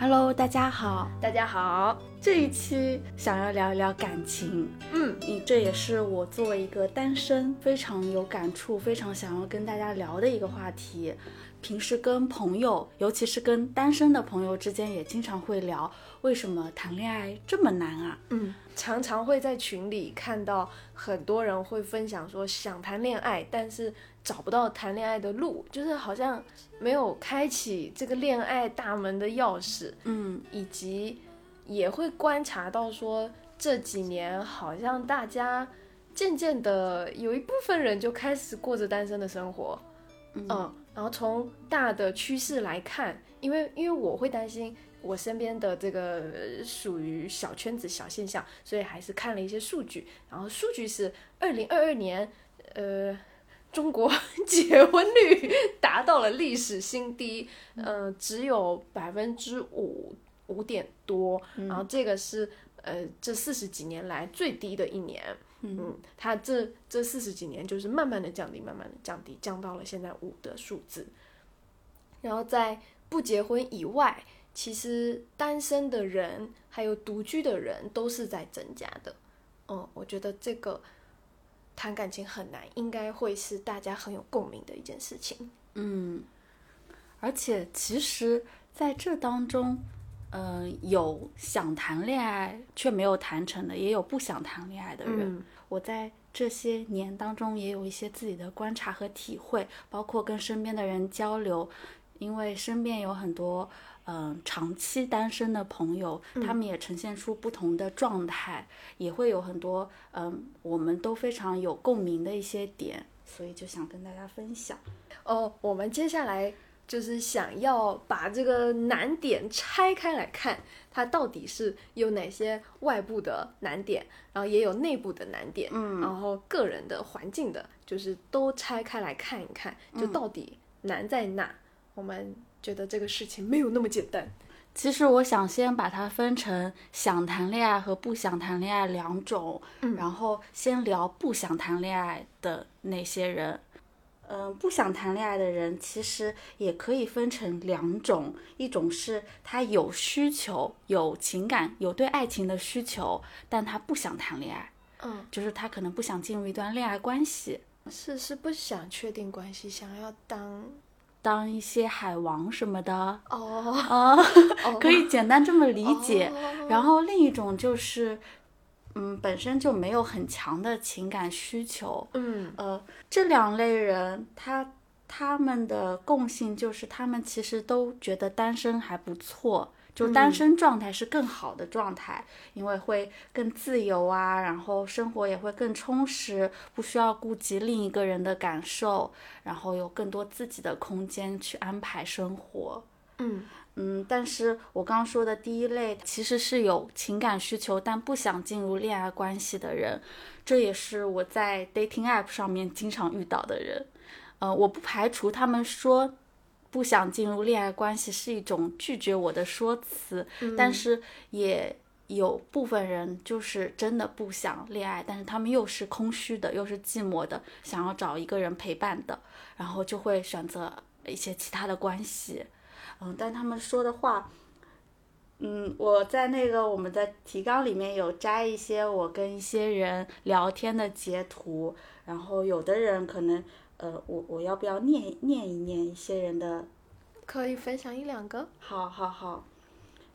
Hello，大家好，大家好。这一期想要聊一聊感情，嗯，你这也是我作为一个单身非常有感触、非常想要跟大家聊的一个话题。平时跟朋友，尤其是跟单身的朋友之间，也经常会聊，为什么谈恋爱这么难啊？嗯，常常会在群里看到很多人会分享说想谈恋爱，但是找不到谈恋爱的路，就是好像没有开启这个恋爱大门的钥匙。嗯，以及也会观察到说这几年好像大家渐渐的有一部分人就开始过着单身的生活。嗯，然后从大的趋势来看，因为因为我会担心我身边的这个呃属于小圈子小现象，所以还是看了一些数据。然后数据是二零二二年，呃，中国 结婚率达到了历史新低，呃，只有百分之五五点多，然后这个是呃这四十几年来最低的一年。嗯，它这这四十几年就是慢慢的降低，慢慢的降低，降到了现在五的数字。然后在不结婚以外，其实单身的人还有独居的人都是在增加的。嗯，我觉得这个谈感情很难，应该会是大家很有共鸣的一件事情。嗯，而且其实在这当中，呃，有想谈恋爱却没有谈成的，也有不想谈恋爱的人。嗯我在这些年当中也有一些自己的观察和体会，包括跟身边的人交流，因为身边有很多嗯、呃长期单身的朋友，他们也呈现出不同的状态，也会有很多嗯、我们都非常有共鸣的一些点，所以就想跟大家分享。哦，我们接下来就是想要把这个难点拆开来看，它到底是有哪些外部的难点，然后也有内部的难点，嗯然后个人的环境的，就是都拆开来看一看，就到底难在哪？我们觉得这个事情没有那么简单。其实我想先把它分成想谈恋爱和不想谈恋爱两种，嗯然后先聊不想谈恋爱的那些人。嗯，不想谈恋爱的人其实也可以分成两种，一种是他有需求、有情感、有对爱情的需求，但他不想谈恋爱，嗯，就是他可能不想进入一段恋爱关系，是是不想确定关系，想要当当一些海王什么的，哦。啊、哦可以简单这么理解。哦。然后另一种就是，嗯，本身就没有很强的情感需求。嗯呃，这两类人，他他们的共性就是他们其实都觉得单身还不错。就单身状态是更好的状态，因为会更自由啊，然后生活也会更充实，不需要顾及另一个人的感受，然后有更多自己的空间去安排生活。嗯嗯，但是我刚刚说的第一类其实是有情感需求但不想进入恋爱关系的人，这也是我在 dating app 上面经常遇到的人。呃，我不排除他们说不想进入恋爱关系是一种拒绝我的说辞，但是也有部分人就是真的不想恋爱，但是他们又是空虚的，又是寂寞的，想要找一个人陪伴的，然后就会选择一些其他的关系。嗯，但他们说的话，嗯，我在那个我们的提纲里面有摘一些我跟一些人聊天的截图，然后有的人可能，呃，我我要不要念念一念一些人的？可以分享一两个。好好好，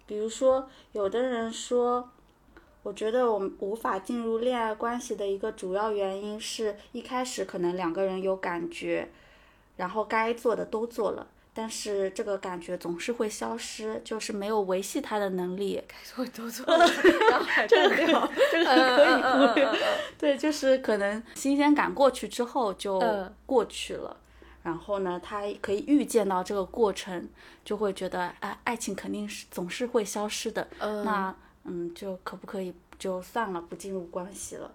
比如说有的人说。我觉得我们无法进入恋爱关系的一个主要原因是一开始可能两个人有感觉，然后该做的都做了，但是这个感觉总是会消失，就是没有维系它的能力。该 做都做了，然后还这个断掉这个可以忽略。对，就是可能新鲜感过去之后就嗯过去了。然后呢，他可以预见到这个过程，就会觉得，啊，爱情肯定是总是会消失的。嗯那嗯，就可不可以就算了，不进入关系了？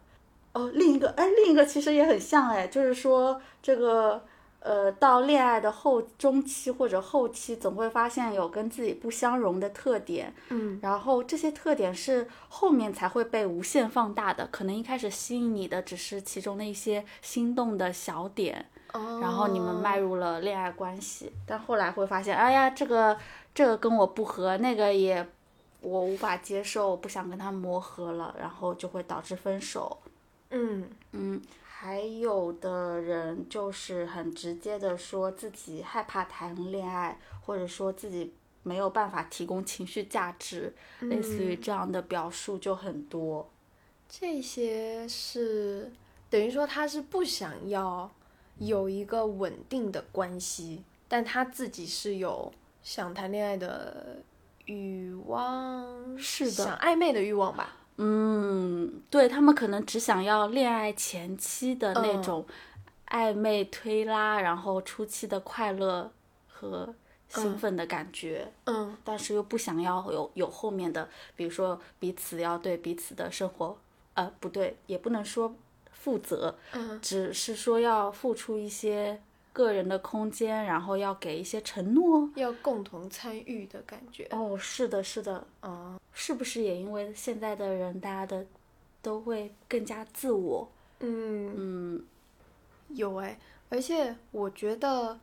哦，另一个，哎，另一个其实也很像，哎，就是说这个，呃，到恋爱的后中期或者后期，总会发现有跟自己不相容的特点，嗯。然后这些特点是后面才会被无限放大的，可能一开始吸引你的只是其中的一些心动的小点，然后你们迈入了恋爱关系，但后来会发现，哎呀，这个这个跟我不合，那个也我无法接受，不想跟他磨合了，然后就会导致分手。嗯。嗯，还有的人就是很直接的说自己害怕谈恋爱，或者说自己没有办法提供情绪价值，类似于这样的表述就很多。这些是等于说他是不想要有一个稳定的关系，但他自己是有想谈恋爱的欲望，是的，想暧昧的欲望吧。嗯，对他们可能只想要恋爱前期的那种暧昧推拉，然后初期的快乐和兴奋的感觉。嗯，但是又不想要有有后面的，比如说彼此要对彼此的生活，呃，不对，也不能说负责，嗯，只是说要付出一些个人的空间，然后要给一些承诺，要共同参与的感觉。哦，是的，是的，嗯，是不是也因为现在的人，大家的都会更加自我？嗯，嗯。有哎，而且我觉得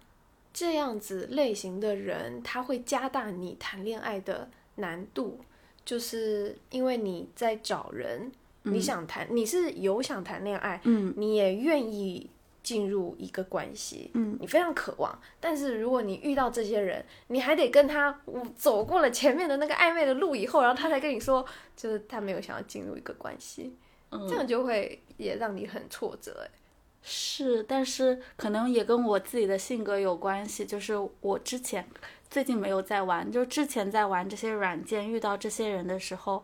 这样子类型的人，他会加大你谈恋爱的难度，就是因为你在找人，你想谈，你是有想谈恋爱，嗯。你也愿意进入一个关系，嗯你非常渴望。但是如果你遇到这些人，你还得跟他嗯走过了前面的那个暧昧的路以后，然后他才跟你说，就是他没有想要进入一个关系，嗯，这样就会也让你很挫折。哎，是，但是可能也跟我自己的性格有关系。就是我之前最近没有在玩，就之前在玩这些软件，遇到这些人的时候，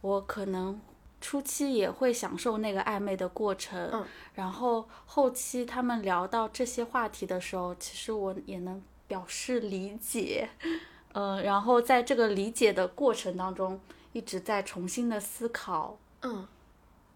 我可能初期也会享受那个暧昧的过程，嗯然后后期他们聊到这些话题的时候，其实我也能表示理解，呃，然后在这个理解的过程当中，一直在重新的思考嗯。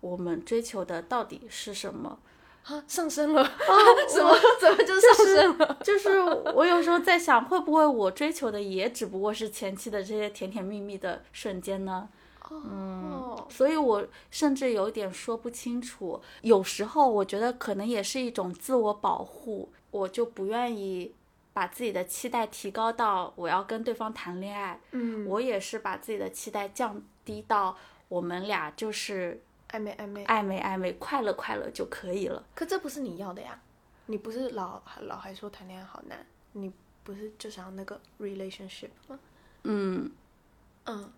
我们追求的到底是什么。啊，上升了啊！怎么怎么就上升了？就是我有时候在想，会不会我追求的也只不过是前期的这些甜甜蜜蜜的瞬间呢？哦，所以我甚至有点说不清楚。有时候我觉得可能也是一种自我保护，我就不愿意把自己的期待提高到我要跟对方谈恋爱。嗯，我也是把自己的期待降低到我们俩就是暧昧暧昧，暧昧暧昧，快乐快乐就可以了。可这不是你要的呀！你不是老老还说谈恋爱好难，你不是就想要那个 relationship 吗？嗯，嗯，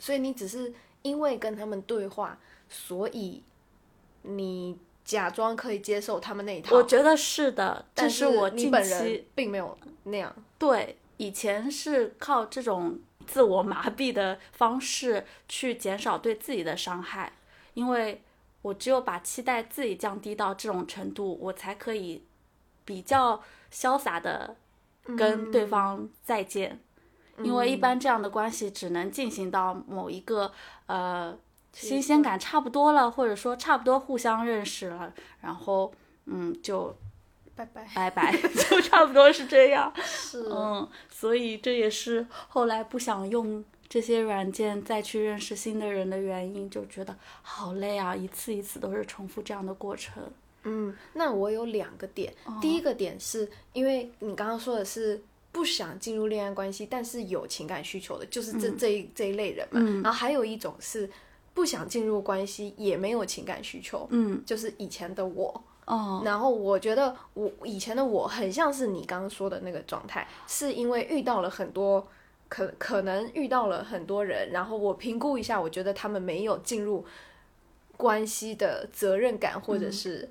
所以你只是因为跟他们对话，所以你假装可以接受他们那一套。我觉得是的，这但是我你本近期人并没有那样。对，以前是靠这种自我麻痹的方式去减少对自己的伤害，因为我只有把期待自己降低到这种程度，我才可以比较潇洒的跟对方再见。因为一般这样的关系只能进行到某一个呃新鲜感差不多了，或者说差不多互相认识了，然后嗯就拜拜。拜拜，就差不多是这样。是嗯，所以这也是后来不想用这些软件再去认识新的人的原因，就觉得好累啊，一次一次都是重复这样的过程。嗯，那我有两个点。第一个点是因为你刚刚说的是不想进入恋爱关系，但是有情感需求的，就是这、这一这一类人嘛。然后还有一种是不想进入关系，也没有情感需求，嗯，就是以前的我。哦，然后我觉得我以前的我很像是你刚刚说的那个状态，是因为遇到了很多可可能遇到了很多人，然后我评估一下，我觉得他们没有进入关系的责任感，或者是、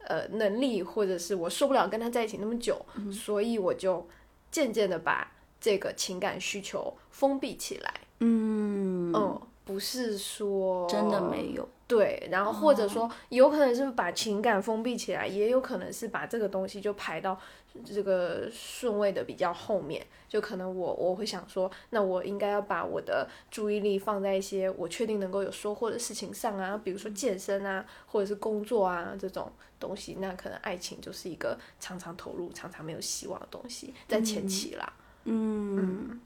呃能力，或者是我受不了跟他在一起那么久，所以我就渐渐的把这个情感需求封闭起来。嗯，嗯，不是说真的没有。对，然后或者说有可能是把情感封闭起来，也有可能是把这个东西就排到这个顺位的比较后面。就可能我我会想说，那我应该要把我的注意力放在一些我确定能够有收获的事情上啊，比如说健身啊，或者是工作啊这种东西。那可能爱情就是一个常常投入、常常没有希望的东西，在前期啦。嗯，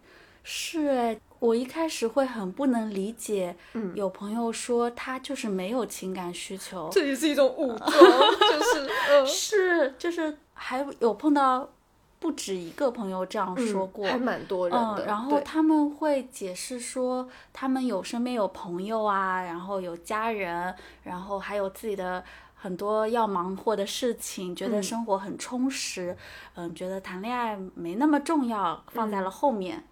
是哎，我一开始会很不能理解，嗯有朋友说他就是没有情感需求，这也是一种武 装，就是呃，是就是还有碰到不止一个朋友这样说过，嗯还蛮多人的。嗯，然后他们会解释说，他们有身边有朋友啊，然后有家人，然后还有自己的很多要忙活的事情，觉得嗯生活很充实，嗯觉得谈恋爱没那么重要，放嗯在了后面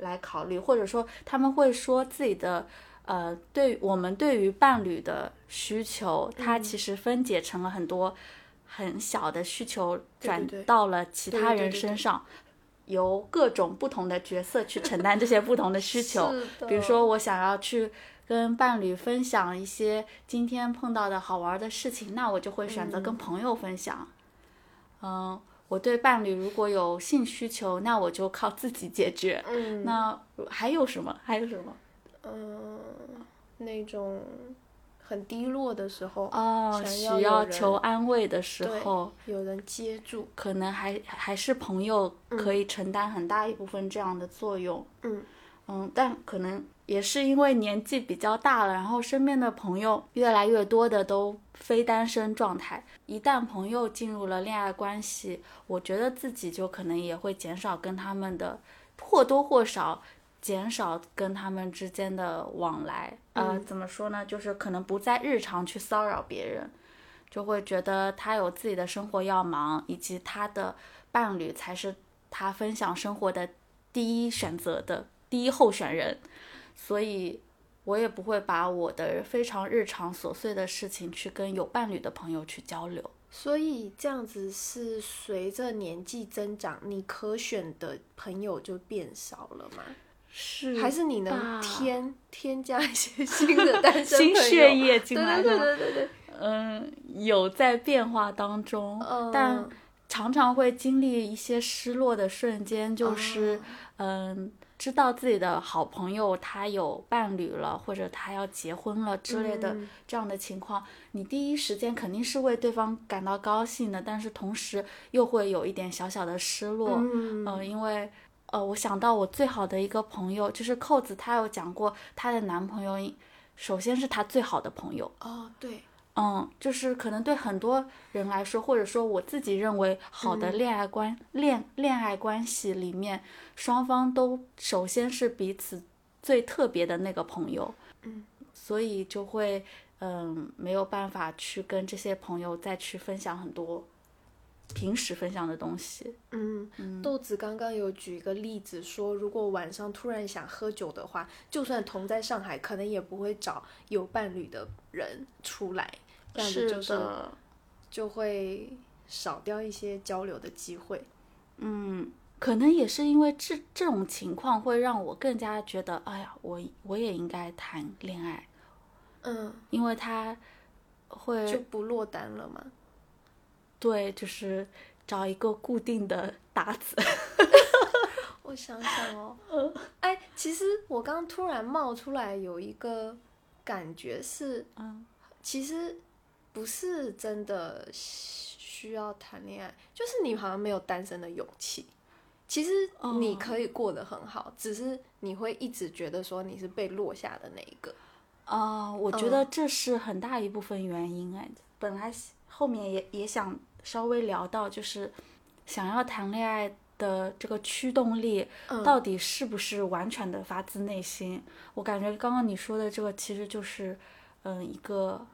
来考虑，或者说他们会说自己的。呃，对我们对于伴侣的需求，它嗯其实分解成了很多很小的需求，转到了其他人对对对对身上。由各种不同的角色去承担这些不同的需求。比如说，我想要去跟伴侣分享一些今天碰到的好玩的事情，那我就会选择跟朋友分享。嗯，我对伴侣如果有性需求，那我就靠自己解决。嗯，那还有什么？还有什么？嗯，那种很低落的时候，哦，想需要求安慰的时候，有人接住，可能还还是朋友可以承担很大一部分这样的作用。嗯嗯，但可能也是因为年纪比较大了，然后身边的朋友越来越多的都非单身状态。一旦朋友进入了恋爱关系，我觉得自己就可能也会减少跟他们的或多或少减少跟他们之间的往来。呃，嗯怎么说呢？就是可能不再日常去骚扰别人，就会觉得他有自己的生活要忙，以及他的伴侣才是他分享生活的第一选择的第一候选人，所以我也不会把我的非常日常琐碎的事情去跟有伴侣的朋友去交流。所以这样子是随着年纪增长，你可选的朋友就变少了吗？是还是你能添添加一些新的单身新血液进对对来是吗？对对对对，嗯，有在变化当中，嗯但常常会经历一些失落的瞬间，就是、哦嗯，知道自己的好朋友他有伴侣了，或者他要结婚了之类的嗯。这样的情况，你第一时间肯定是为对方感到高兴的，但是同时又会有一点小小的失落，嗯。呃，因为呃，我想到我最好的一个朋友，就是扣子，她有讲过她的男朋友，首先是她最好的朋友，哦对，嗯，就是可能对很多人来说，或者说我自己认为好的恋爱关、恋恋爱关系里面，双方都首先是彼此最特别的那个朋友，嗯，所以就会嗯没有办法去跟这些朋友再去分享很多平时分享的东西，嗯，豆子刚刚有举一个例子说，如果晚上突然想喝酒的话，就算同在上海，可能也不会找有伴侣的人出来，这样子就是的。就会少掉一些交流的机会。嗯，可能也是因为这这种情况会让我更加觉得，哎呀，我我也应该谈恋爱，嗯，因为他会就不落单了嘛。对，就是找一个固定的搭子。我想想哦，哎，其实我刚突然冒出来有一个感觉是，嗯，其实不是真的需要谈恋爱，就是你好像没有单身的勇气。其实你哦可以过得很好，只是你会一直觉得说你是被落下的那一个。啊、我觉得这是很大一部分原因哎。本来后面也也想稍微聊到，就是想要谈恋爱的这个驱动力，嗯到底是不是完全的发自内心？我感觉刚刚你说的这个其实就是，嗯，一个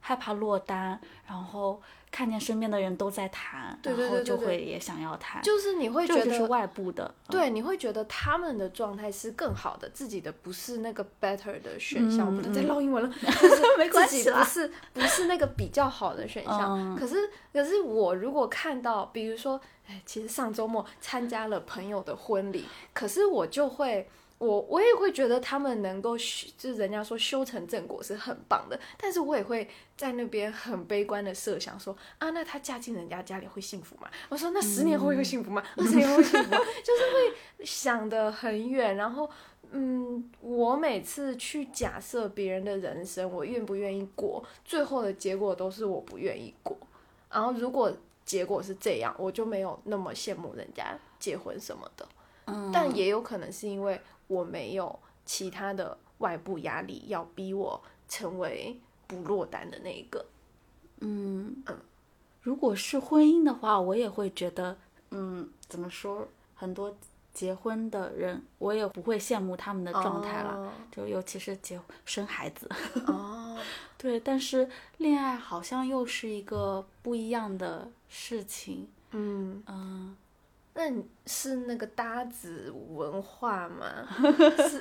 害怕落单，然后看见身边的人都在谈，对对然后就会也想要谈，就是你会觉得外部的，嗯对，你会觉得他们的状态是更好的，自己的不是那个 better 的选项，嗯不能再嗯唠英文了，就是没关系啦不是不是那个比较好的选项。嗯可是可是我如果看到，比如说，哎，其实上周末参加了朋友的婚礼，可是我就会。我我也会觉得他们能够修，就是人家说修成正果是很棒的，但是我也会在那边很悲观的设想说啊，那她嫁进人家家里会幸福吗？我说那十年后会幸福吗？二十年后会幸福吗？就是会想得很远，然后嗯，我每次去假设别人的人生，我愿不愿意过，最后的结果都是我不愿意过。然后如果结果是这样，我就没有那么羡慕人家结婚什么的。嗯，但也有可能是因为我没有其他的外部压力要逼我成为不落单的那一个。嗯，如果是婚姻的话，我也会觉得，嗯，怎么说，很多结婚的人，我也不会羡慕他们的状态了，哦就尤其是结生孩子。哦，对，但是恋爱好像又是一个不一样的事情。嗯，嗯，那你是那个搭子文化吗？是，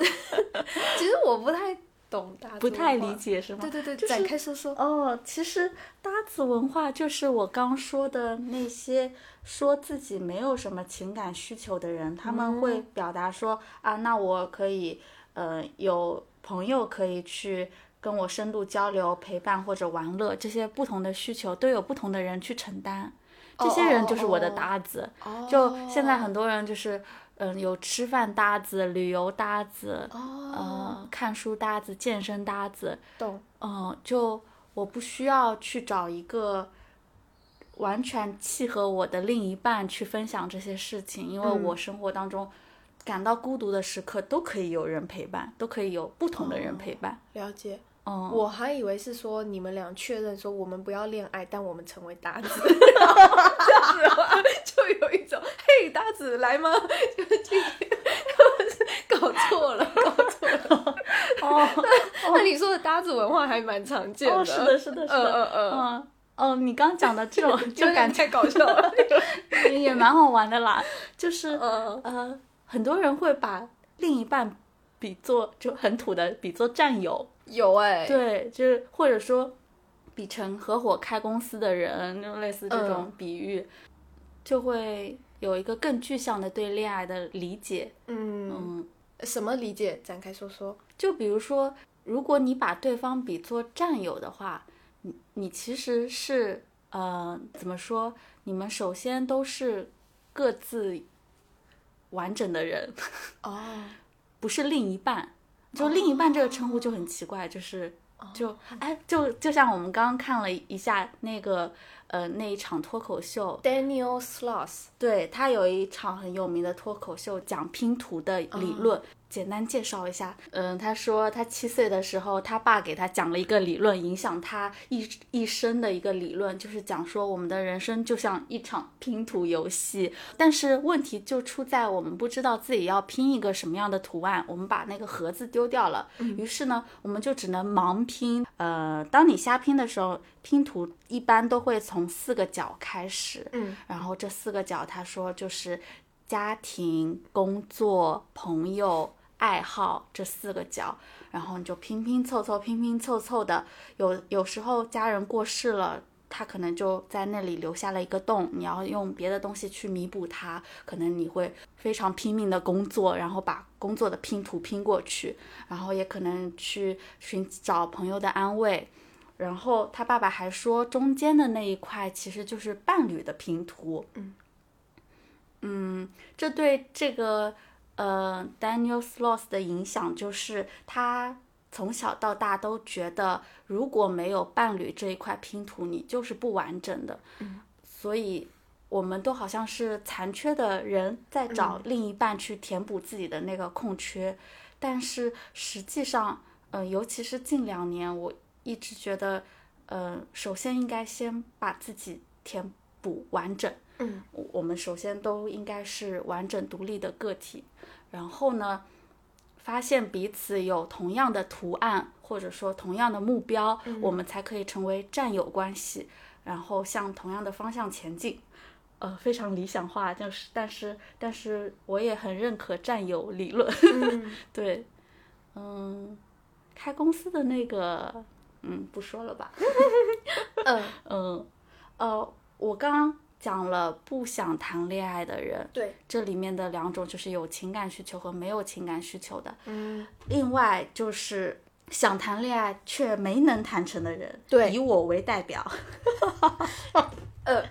其实我不太懂搭子，不太理。解是吗？对对对，就是展开说说。哦，其实搭子文化就是我刚说的那些说自己没有什么情感需求的人，他们会表达说啊，那我可以，呃，有朋友可以去跟我深度交流、陪伴或者玩乐，这些不同的需求都有不同的人去承担，这些人就是我的搭子。哦就现在很多人就是，嗯、有吃饭搭子、旅游搭子，哦，呃，看书搭子、健身搭子，懂。嗯，就我不需要去找一个完全契合我的另一半去分享这些事情，因为嗯我生活当中感到孤独的时刻都可以有人陪伴，都可以有不同的人陪伴。了解。嗯，我还以为是说你们俩确认说我们不要恋爱，但我们成为搭子，这样子的话就有一种嘿搭子来吗？就进去，搞错了，搞错了。哦 那你说的搭子文化还蛮常见的，哦，是的，是的，是嗯的，嗯嗯，嗯。哦，你刚讲的这种就感觉太搞笑了。也也蛮好玩的啦，就是嗯呃，很多人会把另一半比作就很土的比作战友，有哎、对，就是或者说比成合伙开公司的人，就类似这嗯种比喻，就会有一个更具象的对恋爱的理解。嗯，嗯，什么理解？展开说说。就比如说，如果你把对方比作战友的话，你你其实是呃怎么说？你们首先都是各自完整的人，哦，不是另一半。就另一半这个称呼就很奇怪，就是就哎，就就像我们刚刚看了一下那个呃那一场脱口秀，Daniel Sloss，对他有一场很有名的脱口秀，讲拼图的理论。简单介绍一下，嗯，他说他七岁的时候，他爸给他讲了一个理论，影响他一一生的一个理论，就是讲说我们的人生就像一场拼图游戏，但是问题就出在我们不知道自己要拼一个什么样的图案，我们把那个盒子丢掉了，于是呢，我们就只能盲拼。呃，当你瞎拼的时候，拼图一般都会从四个角开始，嗯，然后这四个角，他说就是家庭、工作、朋友、爱好这四个角，然后你就拼拼凑凑、拼拼凑凑的。有有时候家人过世了。他可能就在那里留下了一个洞，你要用别的东西去弥补它。可能你会非常拼命的工作，然后把工作的拼图拼过去，然后也可能去寻找朋友的安慰。然后他爸爸还说，中间的那一块其实就是伴侣的拼图。嗯嗯，这对这个呃 Daniel Sloss 的影响就是他从小到大都觉得，如果没有伴侣这一块拼图，你就是不完整的。嗯，所以我们都好像是残缺的人，在找另一半去填补自己的那个空缺。但是实际上，呃，尤其是近两年，我一直觉得，呃，首先应该先把自己填补完整。嗯，我我们首先都应该是完整独立的个体，然后呢，发现彼此有同样的图案，或者说同样的目标，我们才可以成为战友关系，然后向同样的方向前进。呃，非常理想化，就是，但是，但是我也很认可战友理论。嗯对，嗯，开公司的那个，嗯，不说了吧。嗯，嗯，呃，我刚刚讲了不想谈恋爱的人，对，这里面的两种就是有情感需求和没有情感需求的。嗯，另外就是想谈恋爱却没能谈成的人，对以我为代表。呃，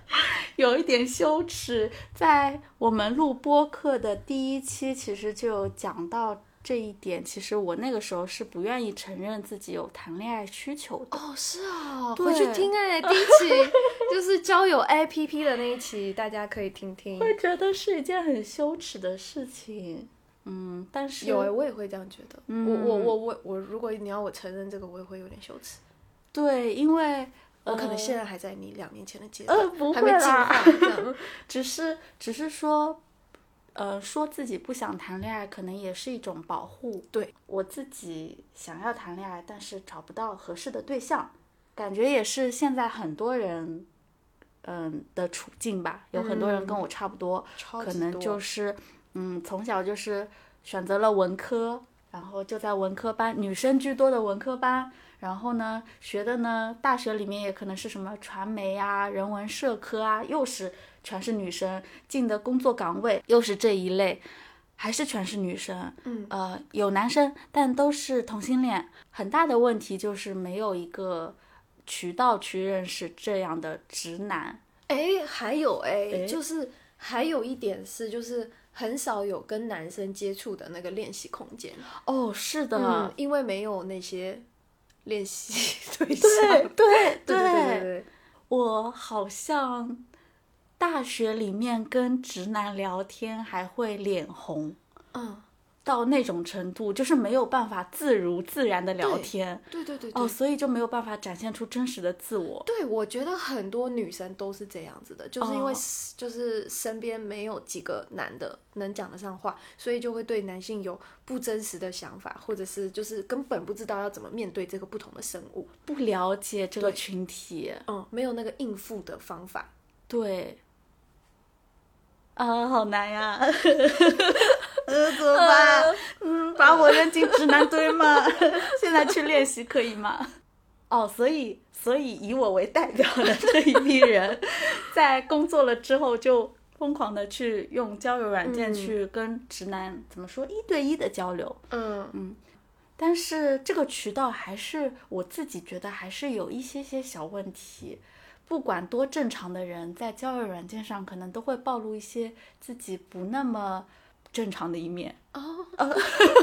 有一点羞耻，在我们录播课的第一期，其实就有讲到这一点。其实我那个时候是不愿意承认自己有谈恋爱需求的。哦，是哦，回去听哎、第一期就是交友 APP 的那一期，大家可以听听。会觉得是一件很羞耻的事情。嗯，但是有哎、我也会这样觉得。嗯我我我我我，如果你要我承认这个，我也会有点羞耻。对，因为我可能现在还在你两年前的阶段，呃，不还没进会啦化。只是只是说，呃，说自己不想谈恋爱，可能也是一种保护。对我自己想要谈恋爱，但是找不到合适的对象，感觉也是现在很多人，嗯的处境吧。有很多人跟我差不多，可能就是，嗯，从小就是选择了文科，然后就在文科班，女生居多的文科班。然后呢，学的呢，大学里面也可能是什么传媒啊、人文社科啊，又是全是女生进的工作岗位，又是这一类，还是全是女生。嗯，呃，有男生，但都是同性恋。很大的问题就是没有一个渠道去认识这样的直男。哎，还有哎，诶就是还有一点是，就是很少有跟男生接触的那个练习空间。哦，是的，嗯，因为没有那些练习 对象。对对 对对，我好像大学里面跟直男聊天还会脸红，嗯，到那种程度，就是没有办法自如自然的聊天。对对对对。哦，所以就没有办法展现出真实的自我。对，我觉得很多女生都是这样子的，就是因为哦就是身边没有几个男的能讲得上话，所以就会对男性有不真实的想法，或者是就是根本不知道要怎么面对这个不同的生物，不了解这个群体，嗯，没有那个应付的方法。对，啊，好难呀，呃，怎么办？嗯，把我扔进直男堆吗？现在去练习可以吗？哦，所以，所以以我为代表的这一批人，在工作了之后就疯狂的去用交友软件嗯去跟直男、怎么说一对一的交流，嗯嗯但是这个渠道还是我自己觉得还是有一些些小问题。不管多正常的人，在交友软件上可能都会暴露一些自己不那么正常的一面。哦，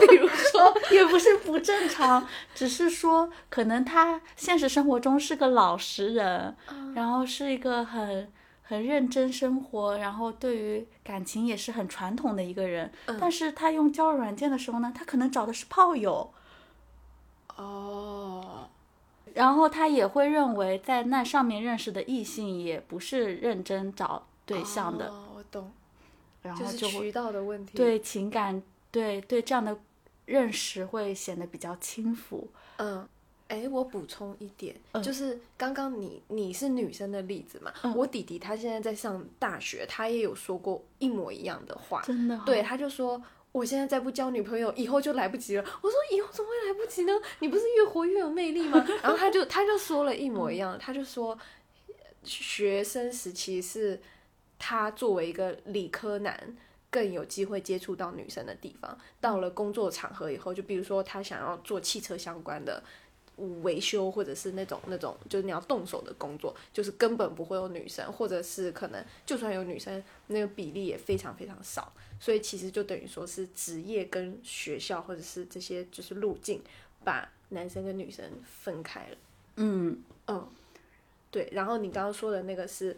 比如说，也不是不正常，只是说可能他现实生活中是个老实人，然后是一个很很认真生活，然后对于感情也是很传统的一个人。但是他用交友软件的时候呢，他可能找的是炮友。哦，然后他也会认为，在那上面认识的异性也不是认真找对象的，哦我懂，然后就会渠道的问题。，对情感对对这样的认识会显得比较轻浮。嗯。哎，我补充一点，嗯就是刚刚你你是女生的例子嘛，嗯我弟弟他现在在上大学，他也有说过一模一样的话，真的、哦，对，他就说我现在再不交女朋友，以后就来不及了。我说以后怎么会来不及呢？你不是越活越有魅力吗？然后他就他就说了一模一样，他就说学生时期是他作为一个理科男。更有机会接触到女生的地方，到了工作场合以后，就比如说他想要做汽车相关的维修，或者是那种那种就是你要动手的工作，就是根本不会有女生，或者是可能就算有女生，那个比例也非常非常少。所以其实就等于说是职业跟学校或者是这些就是路径，把男生跟女生分开了。嗯，嗯，对。然后你刚刚说的那个是，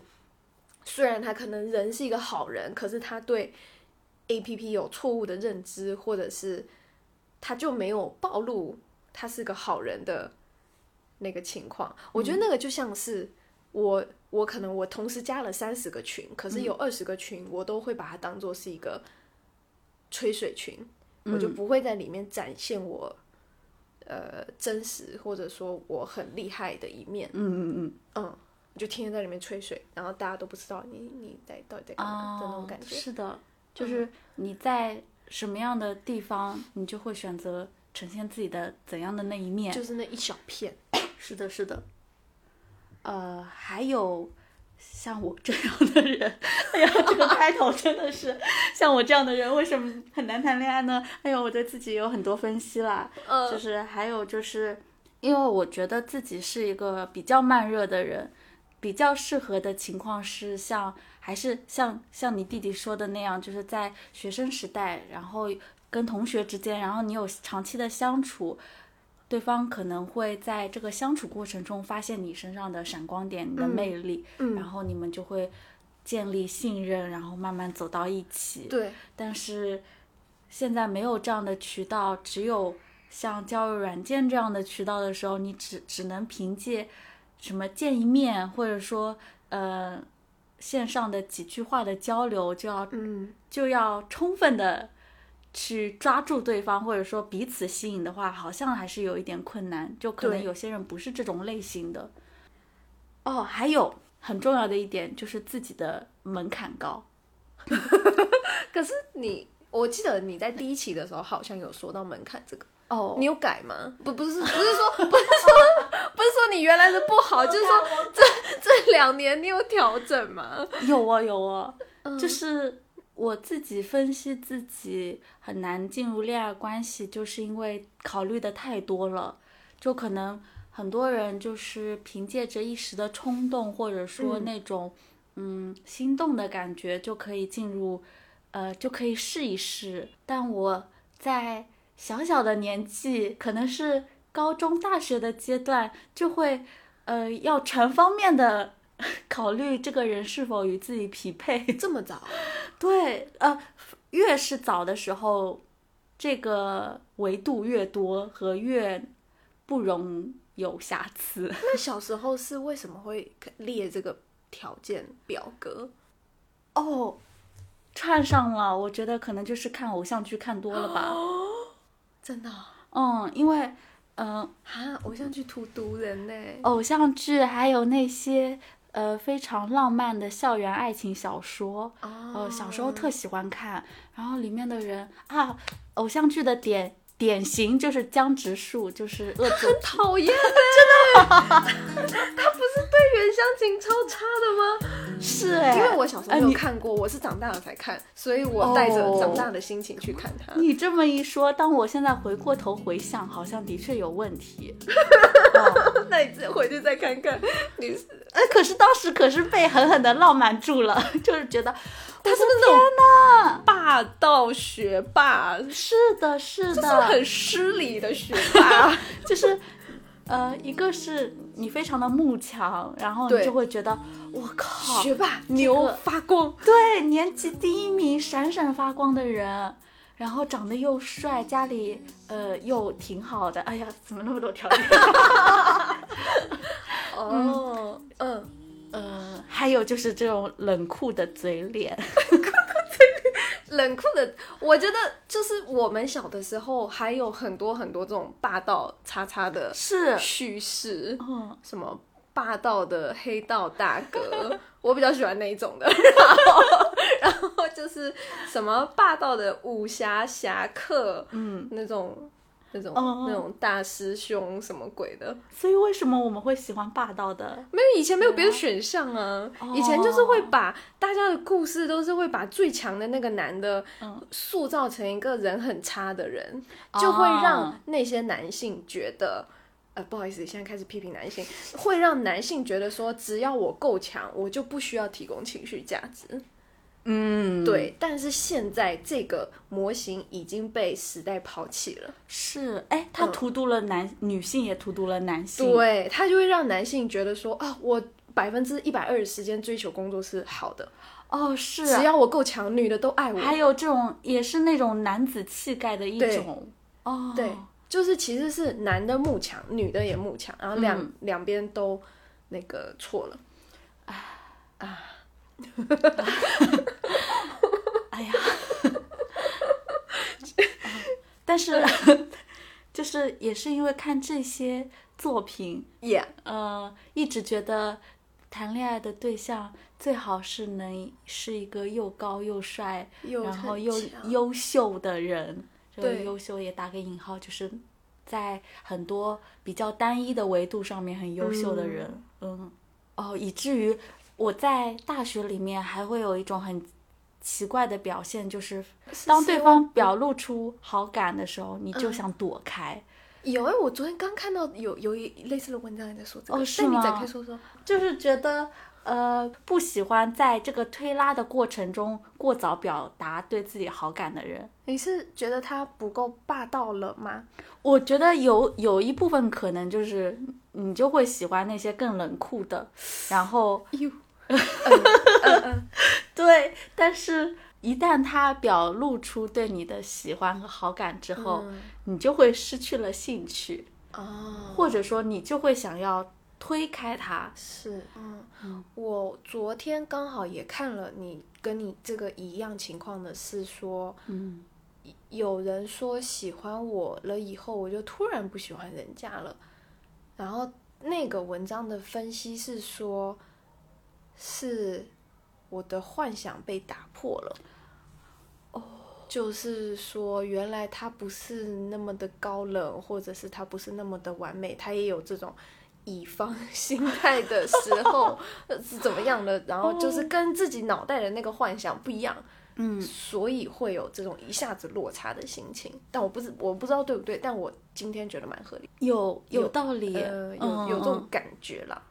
虽然他可能人是一个好人，可是他对 A P P 有错误的认知，或者是他就没有暴露他是个好人的那个情况。我觉得那个就像是我，我可能我同时加了三十个群，可是有二十个群，我都会把它当做是一个吹水群，我就不会在里面展现我。呃，真实或者说我很厉害的一面，嗯嗯嗯，嗯，我就天天在里面吹水，然后大家都不知道你你在到底在干嘛的那种感觉。哦是的，就是你在什么样的地方，你就会选择呈现自己的怎样的那一面。就是那一小片，是的，是的。呃，还有像我这样的人，哎呀，这个开头真的是像我这样的人，为什么很难谈恋爱呢？哎呦，我对自己有很多分析啦。呃就是还有就是，因为我觉得自己是一个比较慢热的人，比较适合的情况是像还是像像你弟弟说的那样，就是在学生时代，然后跟同学之间，然后你有长期的相处。对方可能会在这个相处过程中发现你身上的闪光点、你的魅力，嗯然后你们就会建立信任，然后慢慢走到一起。对，但是现在没有这样的渠道，只有像交友软件这样的渠道的时候，你只只能凭借什么见一面，或者说呃线上的几句话的交流，就要嗯，就要充分的去抓住对方，或者说彼此吸引的话，好像还是有一点困难。就可能有些人不是这种类型的。哦，还有很重要的一点就是自己的门槛高。可是你，我记得你在第一期的时候好像有说到门槛这个，哦你有改吗？不，不是，不是说，不是说，不是说你原来的不好，就是说这这两年你有调整吗？有啊有啊，嗯就是我自己分析自己很难进入恋爱关系，就是因为考虑的太多了，就可能很多人就是凭借着一时的冲动，或者说嗯那种嗯心动的感觉，就可以进入，呃，就可以试一试。但我在小小的年纪，可能是高中、大学的阶段，就会呃要全方面的 考虑这个人是否与自己匹配。这么早？对，呃，越是早的时候，这个维度越多和越不容有瑕疵。那小时候是为什么会列这个条件表格？哦，串上了，我觉得可能就是看偶像剧看多了吧。真的啊、嗯，因为嗯、呃啊偶像剧荼毒人呢？偶像剧还有那些呃非常浪漫的校园爱情小说，哦呃，小时候特喜欢看，然后里面的人啊，偶像剧的典典型就是江直树，就是恶作很。讨厌，真的吗，他不是对原乡情超差的吗？是哎，因为我小时候没有看过，我是长大了才看，所以我带着哦长大的心情去看他。你这么一说，当我现在回过头回想，好像的确有问题。那你再回去再看看，你是哎，可是当时可是被狠狠的浪漫住了，就是觉得他是不是那种霸道学霸，是是的，是不是的，很失礼的学霸？就是，呃，一个是你非常的慕强，然后你就会觉得，我靠，学霸牛发光，对，年级第一名，闪闪发光的人，然后长得又帅，家里呃又挺好的，哎呀，怎么那么多条件？哦，嗯，呃，还有就是这种冷酷的嘴脸，冷酷的，我觉得就是我们小的时候还有很多很多这种霸道叉叉的是，叙事，嗯，什么霸道的黑道大哥，我比较喜欢那一种的。然后，然后就是什么霸道的武侠侠客，嗯，那种那种、哦那种大师兄什么鬼的，所以为什么我们会喜欢霸道的？没有以前没有别的选项啊。哦以前就是会把大家的故事都是会把最强的那个男的嗯塑造成一个人很差的人，就会让哦那些男性觉得。呃，不好意思，现在开始批评男性，会让男性觉得说，只要我够强，我就不需要提供情绪价值。嗯，对，但是现在这个模型已经被时代抛弃了，是，哎，他嗯荼毒了男、女性，也荼毒了男性，，对，他就会让男性觉得说，啊，我百分之一百二十时间追求工作是好的，哦，是。啊只要我够强，女的都爱我。还有这种也是那种男子气概的一种。哦，对，就是其实是男的慕强，女的也慕强，然后两、嗯。两边都那个错了。啊啊哎呀，但是就是也是因为看这些作品，Yeah，呃，一直觉得谈恋爱的对象最好是能是一个又高又帅，又然后很又强。优秀的人。这个对优秀也打个引号，就是在很多比较单一的维度上面很优秀的人，嗯，哦，以至于我在大学里面还会有一种很奇怪的表现，就是当对方表露出好感的时候，你就想躲开。有哎、我昨天刚看到有有一类似的文章也在说这个，哦是但你展吗开说说。就是觉得呃不喜欢在这个推拉的过程中过早表达对自己好感的人。你是觉得他不够霸道了吗？我觉得有有一部分可能就是你就会喜欢那些更冷酷的，然后哟，嗯嗯嗯，对，但是一旦他表露出对你的喜欢和好感之后，嗯你就会失去了兴趣，哦，或者说你就会想要推开他。是，嗯，我昨天刚好也看了你跟你这个一样情况的是说，嗯，有人说喜欢我了以后，我就突然不喜欢人家了。然后那个文章的分析是说，是我的幻想被打破了。哦，就是说，原来他不是那么的高冷，或者是他不是那么的完美，他也有这种乙方心态的时候 呃是怎么样的？然后就是跟自己脑袋的那个幻想不一样。嗯，所以会有这种一下子落差的心情，但我不知我不知道对不对，但我今天觉得蛮合理，有有有道理，呃，有嗯有这种嗯。感觉啦，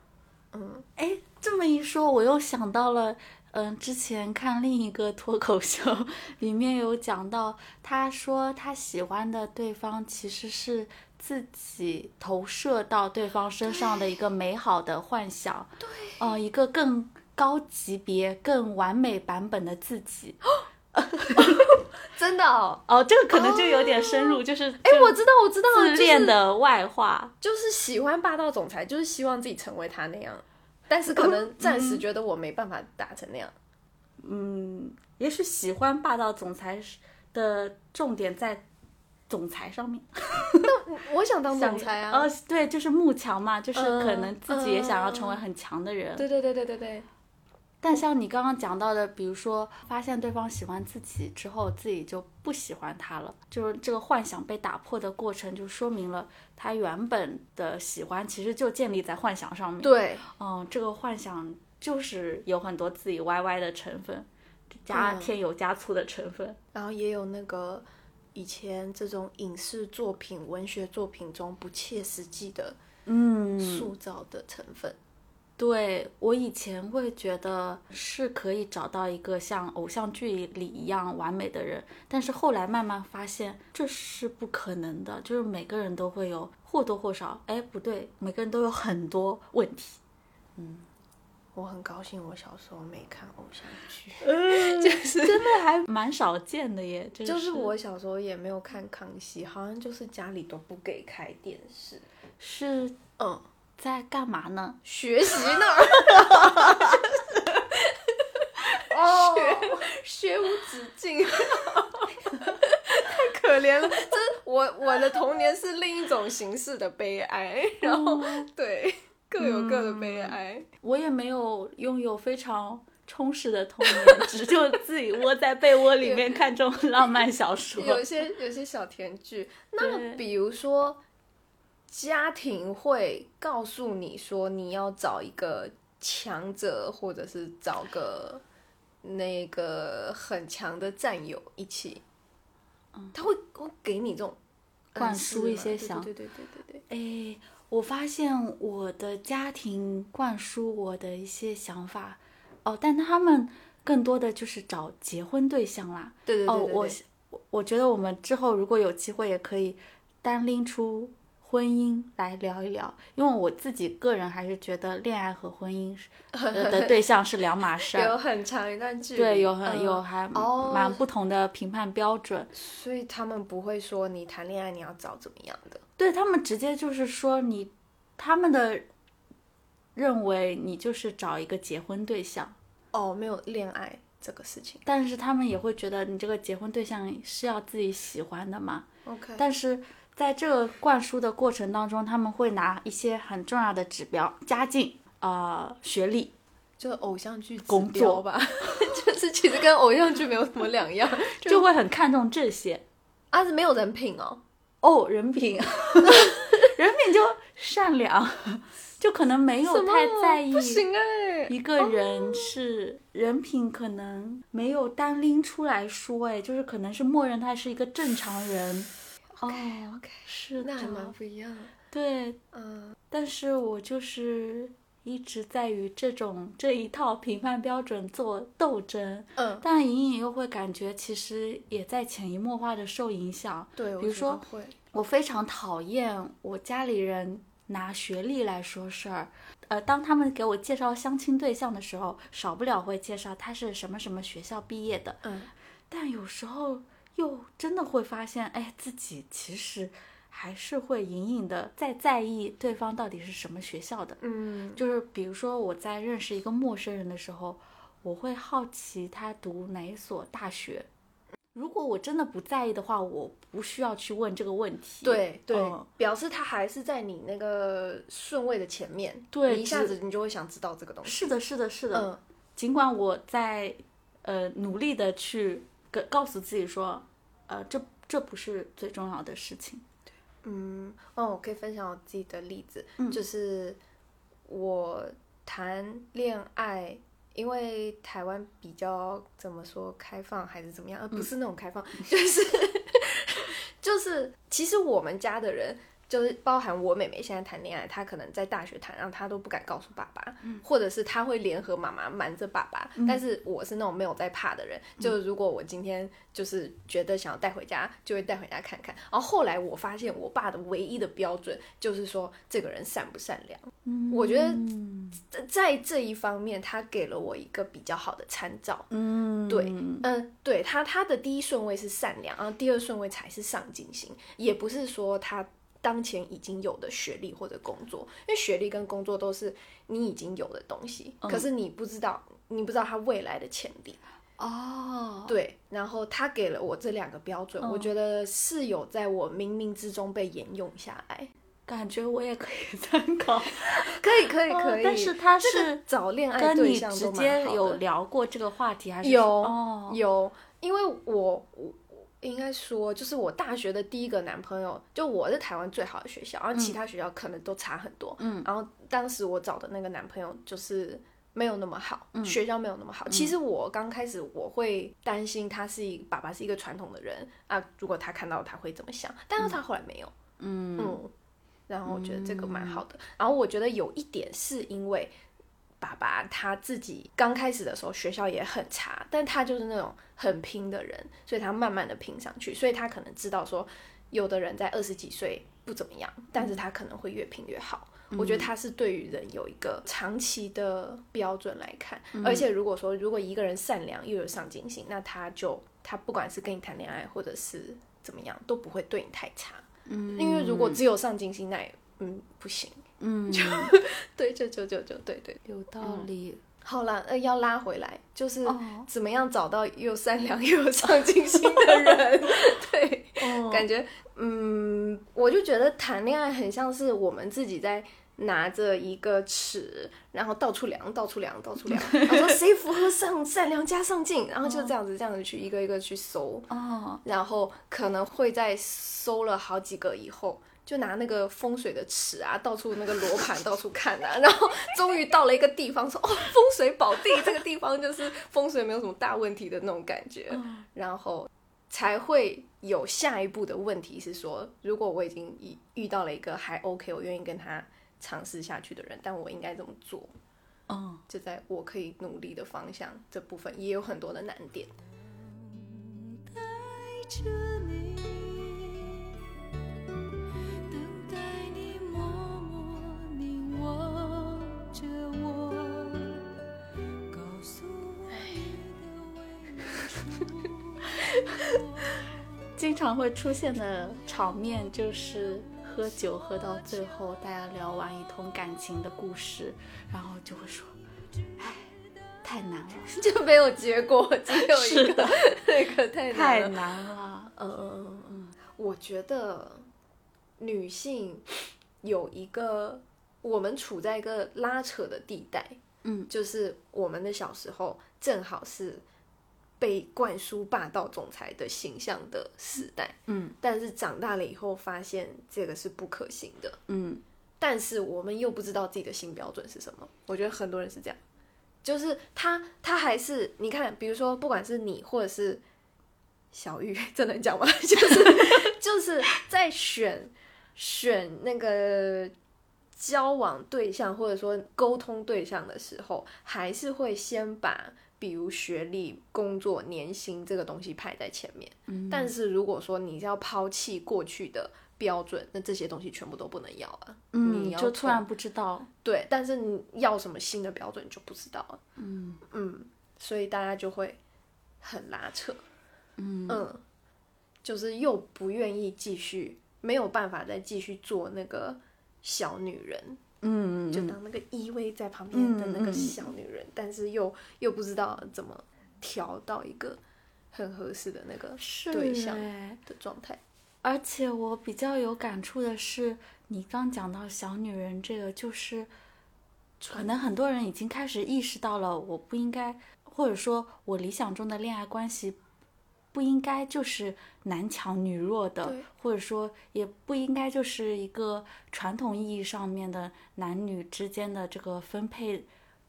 嗯，哎，这么一说，我又想到了，嗯，之前看另一个脱口秀，里面有讲到，他说他喜欢的对方其实是自己投射到对方身上的一个美好的幻想，对，呃，一个更高级别、更完美版本的自己。真的哦，哦，这个可能就有点深入，就是哎，我知道我知道，自恋的外化。就是喜欢霸道总裁，就是希望自己成为他那样，但是可能暂时觉得我没办法达成那样，嗯，也许喜欢霸道总裁是的重点在总裁上面。那我想当总裁啊，呃，对，就是慕强嘛，就是可嗯能自己也想要成为很强的人。对对对对对对，但像你刚刚讲到的，比如说发现对方喜欢自己之后，自己就不喜欢他了，就是这个幻想被打破的过程，就说明了他原本的喜欢其实就建立在幻想上面。对，嗯，这个幻想就是有很多自己歪歪的成分，加嗯添油加醋的成分。然后也有那个以前这种影视作品、文学作品中不切实际的嗯，塑造的成分。对我以前会觉得是可以找到一个像偶像剧里一样完美的人，但是后来慢慢发现这是不可能的，就是每个人都会有或多或少，哎，不对，每个人都有很多问题。我很高兴，我小时候没看偶像剧，就是真的还 蛮少见的耶，这个就是我小时候也没有看康熙，好像就是家里都不给开电视。是嗯，在干嘛呢？学习呢？哦，学无止境，太可怜了。这我我的童年是另一种形式的悲哀，然后对各有各的悲哀。我也没有拥有非常充实的童年，只就自己窝在被窝里面看这种浪漫小说。有些有些小甜剧，那对。比如说家庭会告诉你说你要找一个强者，或者是找个那个很强的战友一起，他会会给你这种灌输一些想对对对对对哎，我发现我的家庭灌输我的一些想法，哦，但他们更多的就是找结婚对象啦。对对对哦，我我觉得我们之后如果有机会，也可以单拎出婚姻来聊一聊，因为我自己个人还是觉得恋爱和婚姻的 对象是两码事有。很长一段距离，对，有很嗯有还哦蛮不同的评判标准。所以他们不会说你谈恋爱你要找怎么样的，对他们直接就是说你，他们的认为你就是找一个结婚对象，哦，没有恋爱这个事情。但是他们也会觉得你这个结婚对象是要自己喜欢的嘛。OK，但是在这个灌输的过程当中，他们会拿一些很重要的指标，家境、呃学历，就偶像剧指工作吧，就是其实跟偶像剧没有什么两样，就会很看重这些。啊是没有人品哦。哦，人品，人品就善良，就可能没有太在意不行哎、一个人是人品，可能没有单拎出来说，哎，就是可能是默认他是一个正常人。哦，OK，是那还蛮的，不一样的。对，嗯，但是我就是一直在与这种这一套评判标准做斗争，嗯，但隐隐又会感觉其实也在潜移默化的受影响。对，比如说会，我非常讨厌我家里人拿学历来说事儿。呃，当他们给我介绍相亲对象的时候，少不了会介绍他是什么什么学校毕业的。嗯，但有时候又真的会发现，哎，自己其实，还是会隐隐的在在意对方到底是什么学校的。嗯就是比如说我在认识一个陌生人的时候，我会好奇他读哪一所大学。如果我真的不在意的话，我不需要去问这个问题。对对，嗯表示他还是在你那个顺位的前面，对一下子你就会想知道这个东西。是的，是的，是的。嗯尽管我在呃努力的去跟告诉自己说，呃，这这不是最重要的事情。嗯，哦，我可以分享我自己的例子，嗯就是我谈恋爱，因为台湾比较怎么说开放还是怎么样，呃，不是那种开放，就 是就是，其实我们家的人。就是包含我妹妹现在谈恋爱，她可能在大学谈，然后她都不敢告诉爸爸，嗯或者是她会联合妈妈瞒着爸爸。但是我是那种没有在怕的人，就如果我今天就是觉得想要带回家，就会带回家看看。然后后来我发现，我爸的唯一的标准就是说这个人善不善良。我觉得在在这一方面，他给了我一个比较好的参照。嗯，对嗯，对他，他的第一顺位是善良，然后第二顺位才是上进心，也不是说他当前已经有的学历或者工作，因为学历跟工作都是你已经有的东西，可是你不知道，你不知道他未来的潜力。哦，对，然后他给了我这两个标准，我觉得是有在我冥冥之中被沿用下来。感觉我也可以参考。可以，可以，可以。哦但是他是早恋爱对象都直接蛮好的有聊过这个话题，还是有哦，有，因为我应该说，就是我大学的第一个男朋友，就我是台湾最好的学校，然后其他学校可能都差很多。嗯，然后当时我找的那个男朋友就是没有那么好，嗯学校没有那么好。其实我刚开始我会担心他是一爸爸是一个传统的人啊，如果他看到他会怎么想？但是他后来没有。嗯嗯，然后我觉得这个蛮好的。然后我觉得有一点是因为爸爸他自己刚开始的时候学校也很差，但他就是那种很拼的人，所以他慢慢的拼上去，所以他可能知道说，有的人在二十几岁不怎么样，但是他可能会越拼越好。我觉得他是对于人有一个长期的标准来看，而且如果说如果一个人善良又有上进心，那他就他不管是跟你谈恋爱或者是怎么样，都不会对你太差。嗯，因为如果只有上进心，那也嗯不行。嗯，就 对，就就就就对对。有道理。好啦，呃，要拉回来，就是哦怎么样找到又善良又有上进心的人。对，哦 感觉嗯，我就觉得谈恋爱很像是我们自己在拿着一个尺，然后到处量，到处量，到处量，然后说谁符合上善良加上进，然后就这样子这样子去一个一个去搜，哦，然后可能会在搜了好几个以后。就拿那个风水的尺啊，到处那个罗盘到处看啊，然后终于到了一个地方说，哦，风水宝地，这个地方就是风水没有什么大问题的那种感觉，然后才会有下一步的问题是说，如果我已经遇遇到了一个还 OK，我愿意跟他尝试下去的人，但我应该怎么做？嗯，就在我可以努力的方向这部分，也有很多的难点。待着你，望着我，告诉我你的未来经常会出现的场面就是喝酒喝到最后，大家聊完一通感情的故事，然后就会说，哎，太难了，就没有结果，只有一个，那个太难太了。难了。嗯嗯嗯我觉得女性有一个，我们处在一个拉扯的地带，嗯，就是我们的小时候正好是被灌输霸道总裁的形象的时代，嗯但是长大了以后发现这个是不可行的，嗯但是我们又不知道自己的新标准是什么。我觉得很多人是这样，就是他他还是你看，比如说不管是你或者是小玉，这能讲吗？就是 就是在选选那个交往对象或者说沟通对象的时候，还是会先把比如学历、工作、年薪这个东西排在前面。嗯，但是如果说你要抛弃过去的标准，那这些东西全部都不能要啊。你嗯，要就突然不知道，对，但是你要什么新的标准就不知道了。嗯嗯，所以大家就会很拉扯。嗯嗯，就是又不愿意继续没有办法再继续做那个小女人，嗯，就当那个依偎在旁边的那个小女人，但是又又不知道怎么调到一个很合适的那个是对象哎。的状态。而且我比较有感触的是，你刚讲到小女人这个，就是可能很多人已经开始意识到了，我不应该，或者说我理想中的恋爱关系不应该就是男强女弱的，或者说也不应该就是一个传统意义上面的男女之间的这个分配、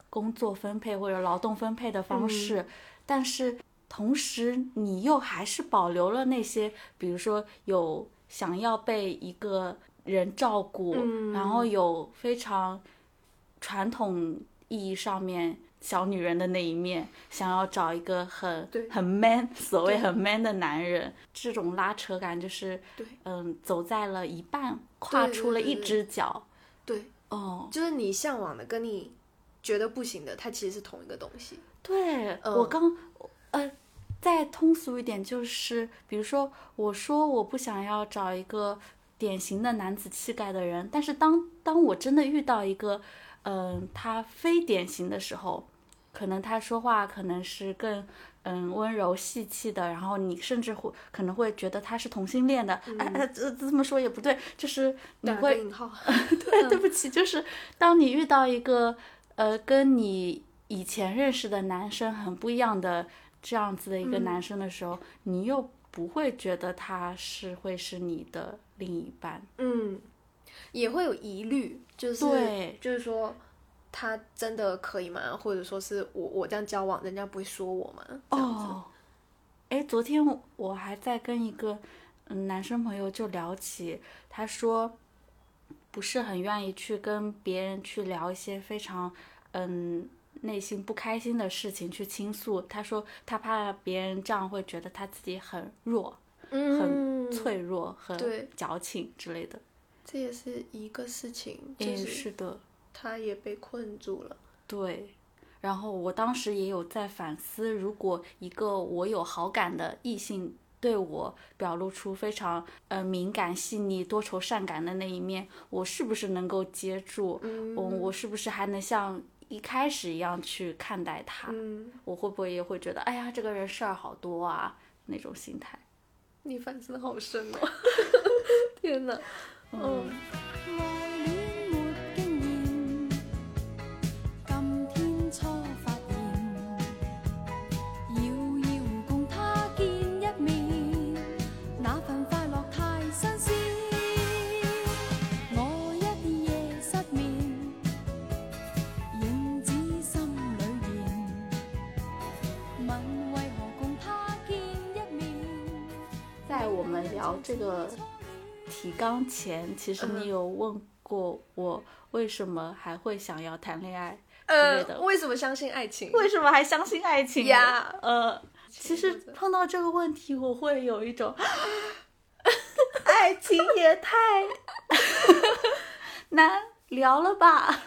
工作分配或者劳动分配的方式，但是。同时，你又还是保留了那些，比如说有想要被一个人照顾，嗯然后有非常传统意义上面小女人的那一面，想要找一个很很 man，所谓很 man 的男人，这种拉扯感就是，嗯，走在了一半，跨出了一只脚，对，哦，就是你向往的跟你觉得不行的，它其实是同一个东西。对、嗯。我刚呃，再通俗一点，就是比如说，我说我不想要找一个典型的男子气概的人，但是当当我真的遇到一个，嗯、他非典型的时候，可能他说话可能是更嗯温柔细气的，然后你甚至会可能会觉得他是同性恋的，哎哎，这这么说也不对，就是你会引号，对，对不起，就是当你遇到一个呃跟你以前认识的男生很不一样的这样子的一个男生的时候，你又不会觉得他是会是你的另一半。嗯，也会有疑虑，就是对。就是说他真的可以吗？或者说是我我这样交往，人家不会说我吗？哦，哎，昨天我我还在跟一个嗯男生朋友就聊起，他说不是很愿意去跟别人去聊一些非常嗯内心不开心的事情去倾诉。他说他怕别人这样会觉得他自己很弱、嗯，脆弱、很矫情之类的。这也是一个事情，就诶，是是的，他也被困住了。对。然后我当时也有在反思，如果一个我有好感的异性对我表露出非常呃敏感、细腻、多愁善感的那一面，我是不是能够接住？嗯嗯，我是不是还能像一开始一样去看待他？嗯，我会不会也会觉得，哎呀，这个人事儿好多啊那种心态？你反思好深哦！天哪，嗯，愛聊這個提纲前，其实你有问过我为什么还会想要谈恋爱之類呃，的？为什么相信爱情？为什么还相信爱情呀呃，其实碰到这个问题，我会有一种 爱情也太 难聊了吧？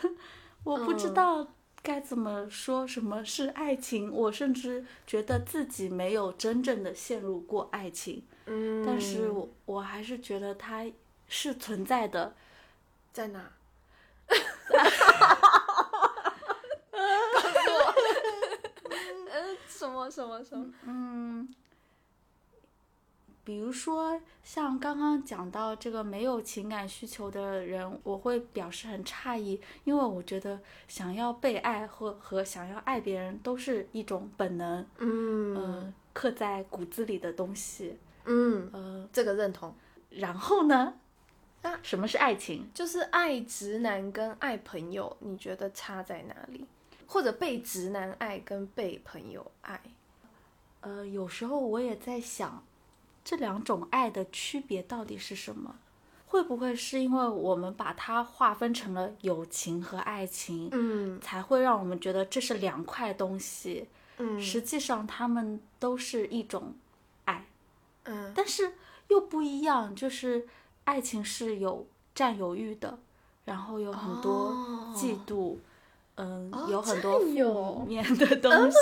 我不知道该怎么说什么是爱情，我甚至觉得自己没有真正的陷入过爱情，嗯，但是我我还是觉得它是存在的。在哪？告诉我 嗯，什么什么什么？嗯，比如说像刚刚讲到这个没有情感需求的人，我会表示很诧异，因为我觉得想要被爱和和想要爱别人都是一种本能，嗯呃，刻在骨子里的东西，嗯，呃，这个认同。然后呢啊？什么是爱情？就是爱直男跟爱朋友，你觉得差在哪里？或者被直男爱跟被朋友爱？呃，有时候我也在想，这两种爱的区别到底是什么？会不会是因为我们把它划分成了友情和爱情，嗯才会让我们觉得这是两块东西？嗯实际上，它们都是一种爱，嗯但是又不一样。就是爱情是有占有欲的，然后有很多哦嫉妒，嗯、哦有很多负面的 东西。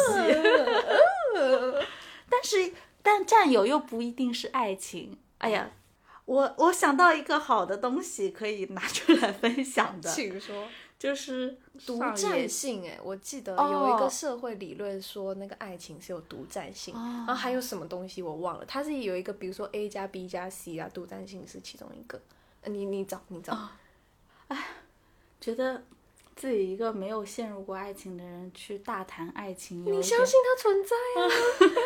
但是，但占有又不一定是爱情。哎呀，我我想到一个好的东西可以拿出来分享的，请说。就是独占性，哎，我记得哦有一个社会理论说那个爱情是有独占性，哦然后还有什么东西我忘了，它是有一个，比如说 A 加 B 加 C 啊，独占性是其中一个。呃你你找你找，觉得自己一个没有陷入过爱情的人去大谈爱情，你相信它存在啊，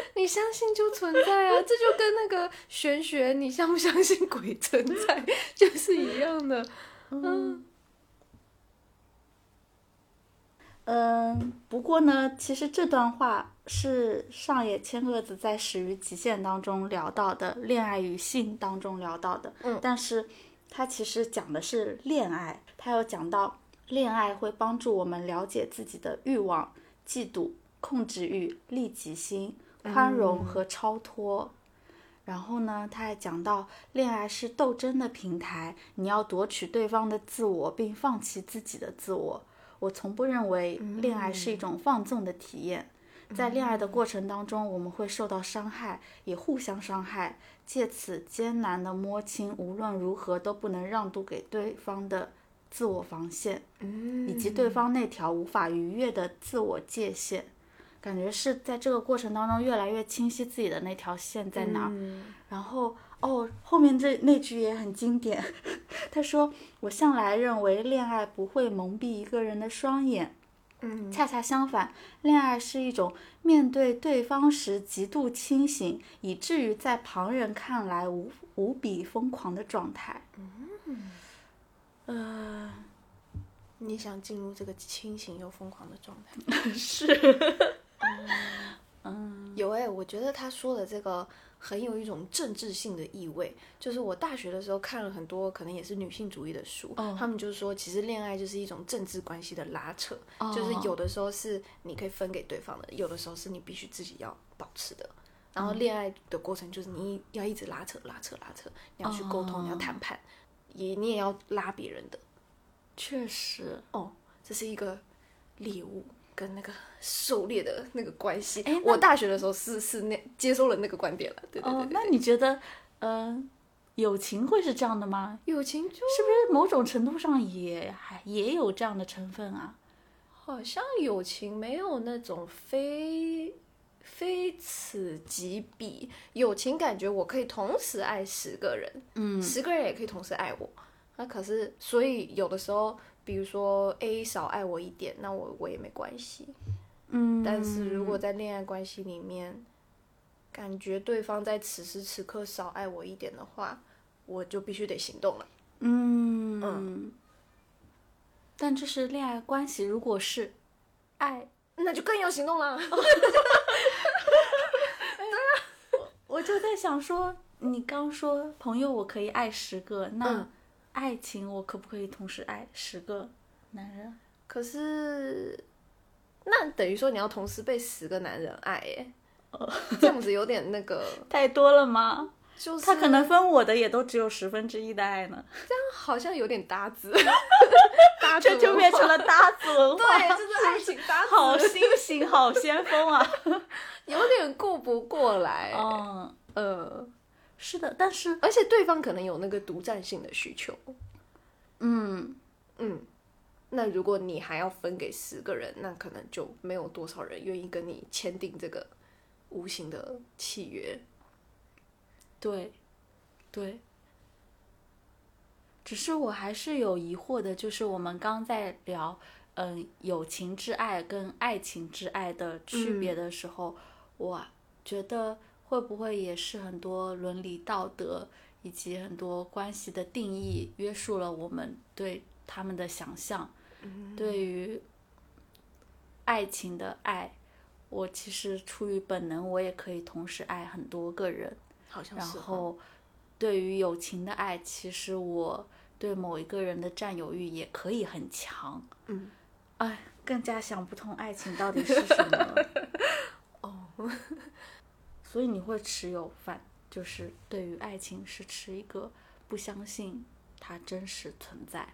你相信就存在啊，这就跟那个玄学，你相不相信鬼存在 就是一样的。嗯，嗯，不过呢，其实这段话是上野千鹤子在《始于极限》当中聊到的，恋爱与性当中聊到的。嗯但是它其实讲的是恋爱，它有讲到恋爱会帮助我们了解自己的欲望、嫉妒、控制欲、利己心、宽容和超脱。然后呢，他还讲到，恋爱是斗争的平台，你要夺取对方的自我，并放弃自己的自我。我从不认为恋爱是一种放纵的体验，在恋爱的过程当中，我们会受到伤害，也互相伤害，借此艰难的摸清无论如何都不能让渡给对方的自我防线，以及对方那条无法逾越的自我界限。感觉是在这个过程当中越来越清晰自己的那条线在哪儿。然后哦，后面这那句也很经典，他说：“我向来认为恋爱不会蒙蔽一个人的双眼，嗯，恰恰相反，恋爱是一种面对对方时极度清醒，以至于在旁人看来无无比疯狂的状态。”嗯，呃，你想进入这个清醒又疯狂的状态？是，嗯。有哎、我觉得他说的这个很有一种政治性的意味。就是我大学的时候看了很多可能也是女性主义的书，哦他们就说其实恋爱就是一种政治关系的拉扯，哦就是有的时候是你可以分给对方的，有的时候是你必须自己要保持的。然后恋爱的过程就是你要一直拉扯、拉扯、拉扯，你要去沟通，你要谈判，也你也要拉别人的。确实，哦，这是一个猎物跟那个狩猎的那个关系。我大学的时候是是那接收了那个观点了，对对对那你觉得，嗯、友情会是这样的吗？友情就是不是某种程度上也还也有这样的成分啊？好像友情没有那种非非此即彼，友情感觉我可以同时爱十个人，嗯十个人也可以同时爱我。那可是，所以有的时候，比如说 A 少爱我一点，那我我也没关系。嗯，但是如果在恋爱关系里面，感觉对方在此时此刻少爱我一点的话，我就必须得行动了。嗯嗯但这是恋爱关系，如果是爱，那就更要行动了。我就在想说，你刚说朋友我可以爱十个，那嗯爱情我可不可以同时爱十个男人？可是，那等于说你要同时被十个男人爱，耶，这样子有点那个，太多了吗？就是他可能分我的也都只有十分之一的爱呢，这样好像有点搭子，搭子这就变成了搭子文化，对，就是爱情搭子，好新型，好先锋啊！有点顾不过来。嗯，呃，是的，但是而且对方可能有那个独占性的需求。嗯，嗯，那如果你还要分给十个人，那可能就没有多少人愿意跟你签订这个无形的契约。对，对。只是我还是有疑惑的，就是我们刚在聊，嗯，友情之爱跟爱情之爱的区别的时候，我觉得会不会也是很多伦理道德以及很多关系的定义约束了我们对他们的想象，对于爱情的爱，我其实出于本能，我也可以同时爱很多个人。然好像是然。后，对于友情的爱，其实我对某一个人的占有欲也可以很强。嗯，哎，更加想不通爱情到底是什么了。哦，所以你会持有反，就是对于爱情是持一个不相信它真实存在。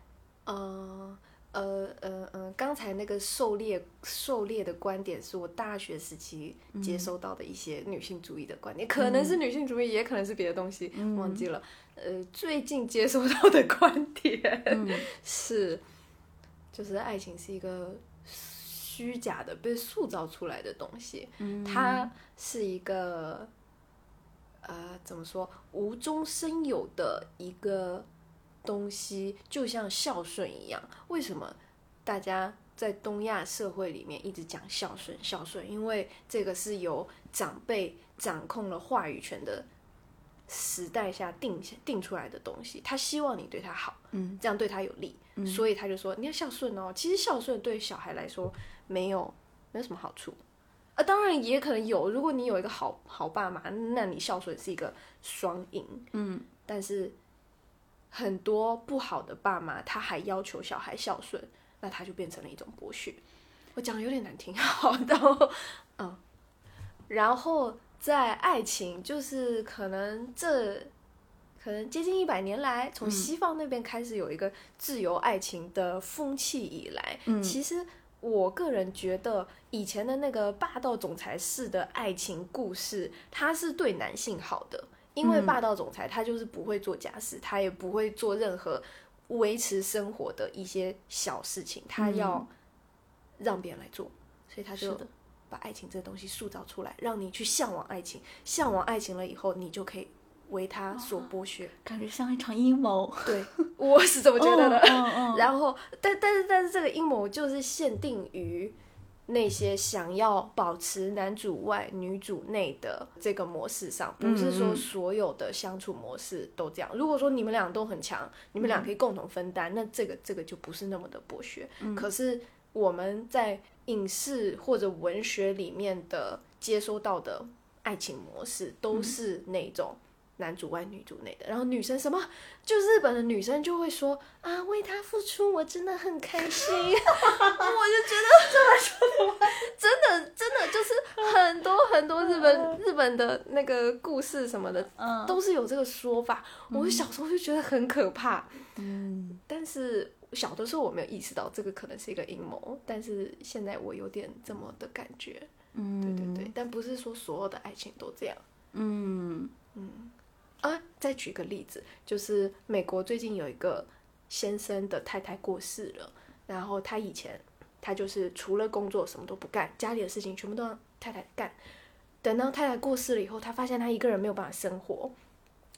呃，呃呃呃，刚才那个狩猎狩猎的观点是我大学时期接收到的一些女性主义的观点，可能是女性主义，也可能是别的东西，忘记了。呃，最近接收到的观点、是，就是爱情是一个虚假的、被塑造出来的东西，它是一个呃，怎么说，无中生有的一个东西，就像孝顺一样。为什么大家在东亚社会里面一直讲孝顺？孝顺，因为这个是由长辈掌控了话语权的时代下定定出来的东西。他希望你对他好，嗯，这样对他有利，所以他就说你要孝顺哦。其实孝顺对小孩来说没有没有什么好处。啊，当然也可能有。如果你有一个好好爸妈，那你孝顺是一个双赢。嗯，但是很多不好的爸妈，他还要求小孩孝顺，那他就变成了一种剥削。我讲的有点难听，好的，嗯。然后在爱情，就是可能这可能接近一百年来，从西方那边开始有一个自由爱情的风气以来，嗯其实我个人觉得以前的那个霸道总裁式的爱情故事，它是对男性好的，因为霸道总裁他就是不会做家事，他也不会做任何维持生活的一些小事情，他要让别人来做，所以他就把爱情这个东西塑造出来，让你去向往爱情，向往爱情了以后，你就可以为他所剥削。感觉像一场阴谋。对，我是这么觉得的。嗯嗯 然后，但但是但是这个阴谋就是限定于那些想要保持男主外女主内的这个模式上，不是说所有的相处模式都这样。如果说你们俩都很强，你们俩可以共同分担，那这个这个就不是那么的剥削。可是我们在影视或者文学里面的接收到的爱情模式，都是那种。男主外女主内的，然后女生什么，就日本的女生就会说啊，为他付出，我真的很开心。我就觉得这么说的话，真的真的就是很多很多日本日本的那个故事什么的，嗯。都是有这个说法。我小时候就觉得很可怕，嗯。但是小的时候我没有意识到这个可能是一个阴谋，但是现在我有点这么的感觉。嗯，对对对，但不是说所有的爱情都这样。嗯。嗯啊，再举个例子，就是美国最近有一个先生的太太过世了，然后他以前他就是除了工作什么都不干，家里的事情全部都让太太干。等到太太过世了以后，他发现他一个人没有办法生活，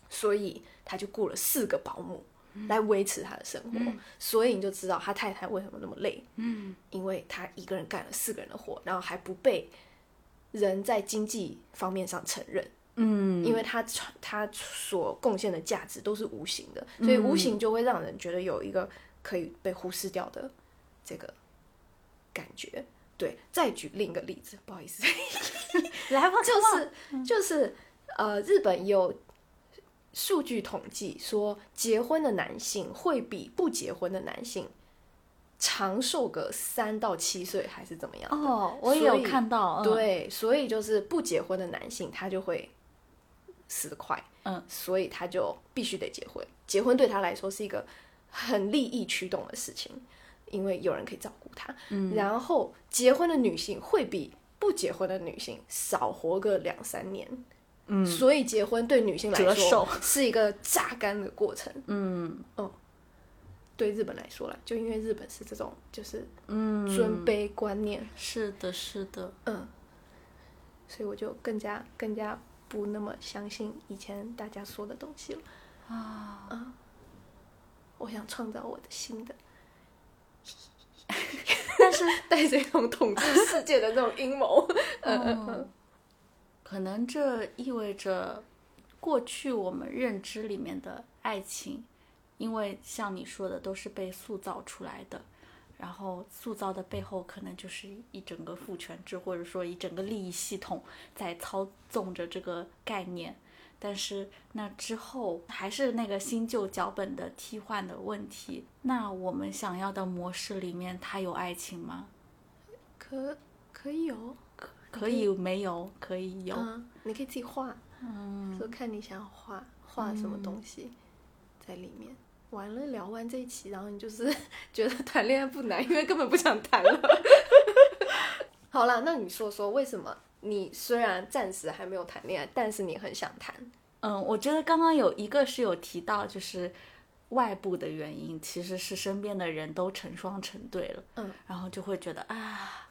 所以他就雇了四个保姆来维持他的生活。所以你就知道他太太为什么那么累，嗯因为他一个人干了四个人的活，然后还不被人在经济方面上承认。嗯，因为他传他所贡献的价值都是无形的，所以无形就会让人觉得有一个可以被忽视掉的这个感觉。对，再举另一个例子，不好意思，来吧，就是就是呃，日本有数据统计说，结婚的男性会比不结婚的男性长寿个三到七岁，还是怎么样？哦，我也有看到，嗯，对，所以就是不结婚的男性，他就会死得快，嗯，所以他就必须得结婚。结婚对他来说是一个很利益驱动的事情，因为有人可以照顾他。嗯。然后结婚的女性会比不结婚的女性少活个两三年，嗯。所以结婚对女性来说是一个榨干的过程。嗯。对日本来说啦，就因为日本是这种就是嗯，尊卑观念，是的，是的，嗯，所以我就更加更加不那么相信以前大家说的东西了。啊。嗯，我想创造我的新的，但是带着一种统治世界的那种阴谋。嗯嗯嗯，可能这意味着过去我们认知里面的爱情，因为像你说的都是被塑造出来的，然后塑造的背后可能就是一整个父权制，或者说一整个利益系统在操纵着这个概念。但是那之后还是那个新旧脚本的替换的问题。那我们想要的模式里面，它有爱情吗？可可以有，可以没有，可以有。嗯，你可以自己画，嗯，就看你想画画什么东西在里面。完了，聊完这一期，然后你就是 觉得谈恋爱不难，因为根本不想谈了。好了，那你说说为什么你虽然暂时还没有谈恋爱，但是你很想谈？嗯，我觉得刚刚有一个是有提到，就是外部的原因，其实是身边的人都成双成对了，嗯，然后就会觉得啊，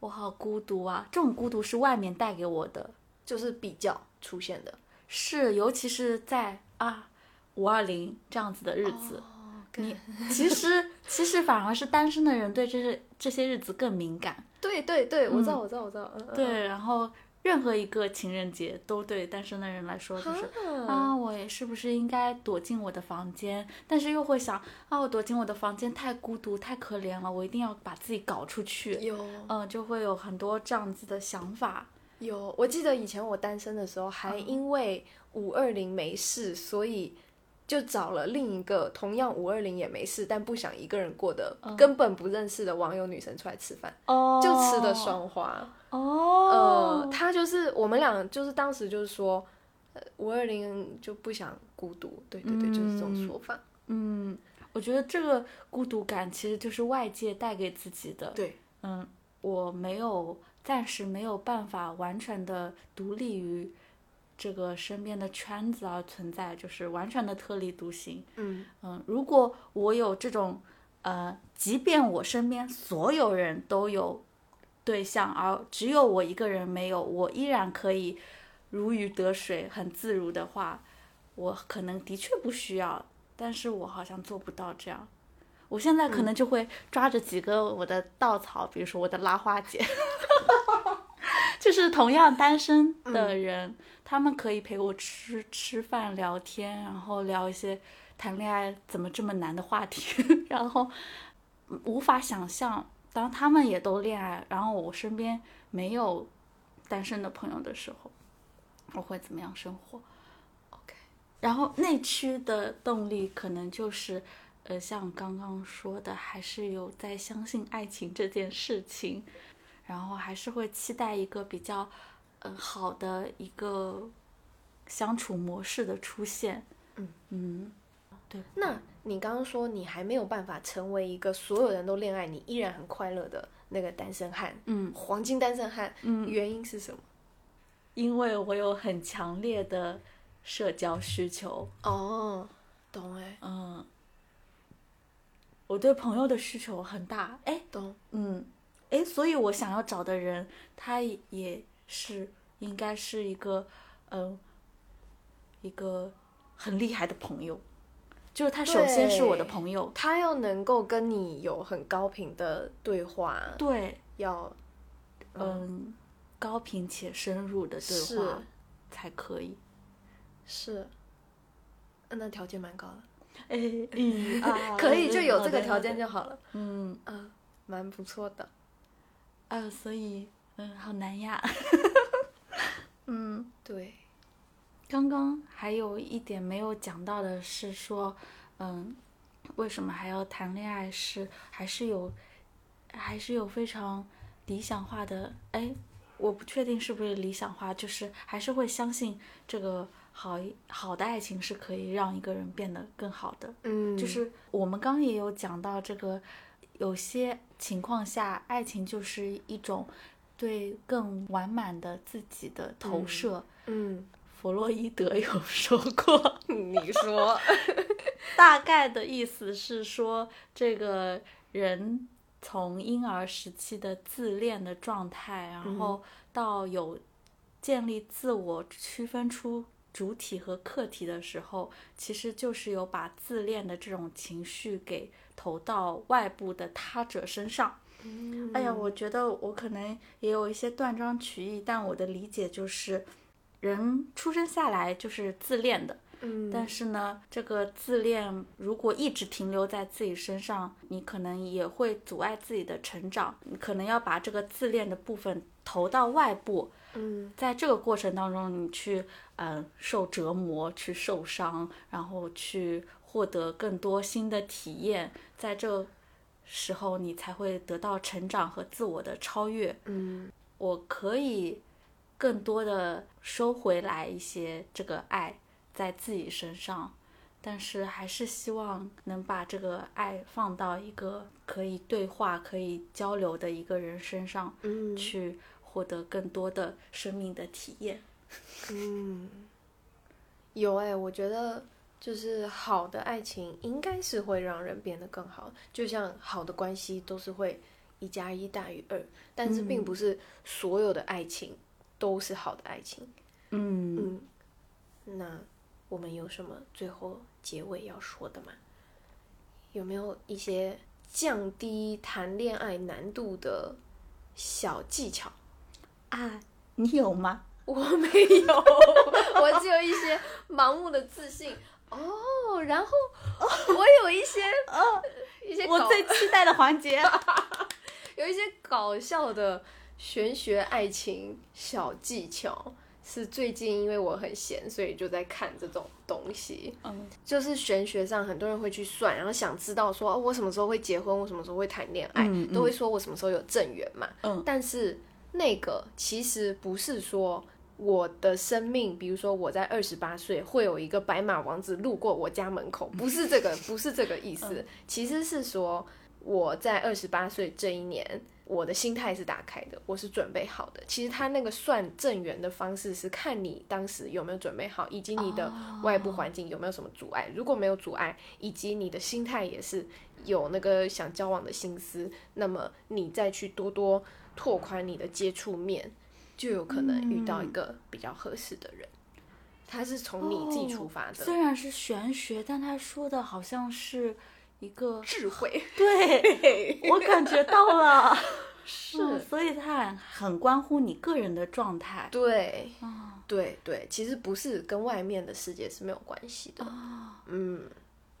我好孤独啊。这种孤独是外面带给我的，就是比较出现的是尤其是在啊五二零这样子的日子，你其实其实反而是单身的人对这些这些日子更敏感，对对对，我知道，我知道，我知道，嗯，嗯，对，然后任何一个情人节都对单身的人来说就是。啊，我是不是应该躲进我的房间？但是又会想，啊，我躲进我的房间太孤独、太可怜了，我一定要把自己搞出去。有嗯，就会有很多这样子的想法。有，我记得以前我单身的时候，还因为五二零没事，所以就找了另一个同样五二零也没事，但不想一个人过的、根本不认识的网友女生出来吃饭，哦就吃的双花。哦，呃，她就是我们俩，就是当时就是说，呃，五二零就不想孤独，对对对，就是这种说法。嗯，我觉得这个孤独感其实就是外界带给自己的。对，嗯，我没有暂时没有办法完全的独立于这个身边的圈子而存在，就是完全的特立独行。嗯嗯，如果我有这种，呃，即便我身边所有人都有对象，而只有我一个人没有，我依然可以如鱼得水，很自如的话，我可能的确不需要，但是我好像做不到这样。我现在可能就会抓着几个我的稻草，比如说我的拉花姐，就是同样单身的人，他们可以陪我吃吃饭、聊天，然后聊一些谈恋爱怎么这么难的话题，然后嗯无法想象，当他们也都恋爱，然后我身边没有单身的朋友的时候，我会怎么样生活？OK，然后内驱的动力可能就是，呃，像刚刚说的，还是有在相信爱情这件事情，然后还是会期待一个比较，呃，好的一个相处模式的出现。嗯嗯，对。那你刚刚说你还没有办法成为一个所有人都恋爱，你依然很快乐的那个单身汉，嗯黄金单身汉，嗯，原因是什么？因为我有很强烈的社交需求。哦，懂哎，嗯，我对朋友的需求很大。哎，懂，嗯，哎，所以我想要找的人，他也是应该是一个，嗯、一个很厉害的朋友，就是他首先是我的朋友，他要能够跟你有很高频的对话，对，要嗯，高频且深入的对话才可以。是，呃那条件蛮高的，哎，嗯啊，可以就有这个条件就好了，嗯嗯，蛮不错的。啊，所以嗯，好难呀。嗯。对，刚刚还有一点没有讲到的是说，嗯，为什么还要谈恋爱是？还是有，还是有非常理想化的？哎，我不确定是不是理想化，就是还是会相信这个好好的爱情是可以让一个人变得更好的。嗯，就是我们刚刚也有讲到这个，有些情况下，爱情就是一种对更完满的自己的投射。嗯，弗洛伊德有 说过，你说，大概的意思是说，这个人从婴儿时期的自恋的状态，然后到有建立自我、区分出主体和客体的时候，其实就是有把自恋的这种情绪给投到外部的他者身上。哎呀，我觉得我可能也有一些断章取义，但我的理解就是，人出生下来就是自恋的，嗯，但是呢，这个自恋如果一直停留在自己身上，你可能也会阻碍自己的成长。你可能要把这个自恋的部分投到外部，嗯在这个过程当中，你去嗯、呃受折磨，去受伤，然后去获得更多新的体验，在这时候你才会得到成长和自我的超越。嗯我可以更多的收回来一些这个爱在自己身上，但是还是希望能把这个爱放到一个可以对话、可以交流的一个人身上，嗯去获得更多的生命的体验。嗯，有哎、我觉得就是好的爱情应该是会让人变得更好，就像好的关系都是会一加一大于二，但是并不是所有的爱情都是好的爱情。嗯，嗯，那我们有什么最后结尾要说的吗？有没有一些降低谈恋爱难度的小技巧？啊，你有吗？我没有，我只有一些盲目的自信。哦，然后我有一些哦，一些我最期待的环节。有一些搞笑的玄学爱情小技巧，是最近因为我很闲，所以就在看这种东西。嗯就是玄学上很多人会去算，然后想知道说、哦、我什么时候会结婚，我什么时候会谈恋爱，嗯嗯都会说我什么时候有正缘嘛。嗯但是那个其实不是说我的生命，比如说我在二十八岁会有一个白马王子路过我家门口，不是这个，不是这个意思，其实是说我在二十八岁这一年。我的心态是打开的，我是准备好的。其实他那个算正缘的方式是看你当时有没有准备好，以及你的外部环境有没有什么阻碍。如果没有阻碍，以及你的心态也是有那个想交往的心思，那么你再去多多拓宽你的接触面，就有可能遇到一个比较合适的人。他是从你自己出发的、虽然是玄学，但他说的好像是一个智慧，对，我感觉到了，是嗯所以它很很关乎你个人的状态。对，啊对对，其实不是跟外面的世界是没有关系的。啊，嗯，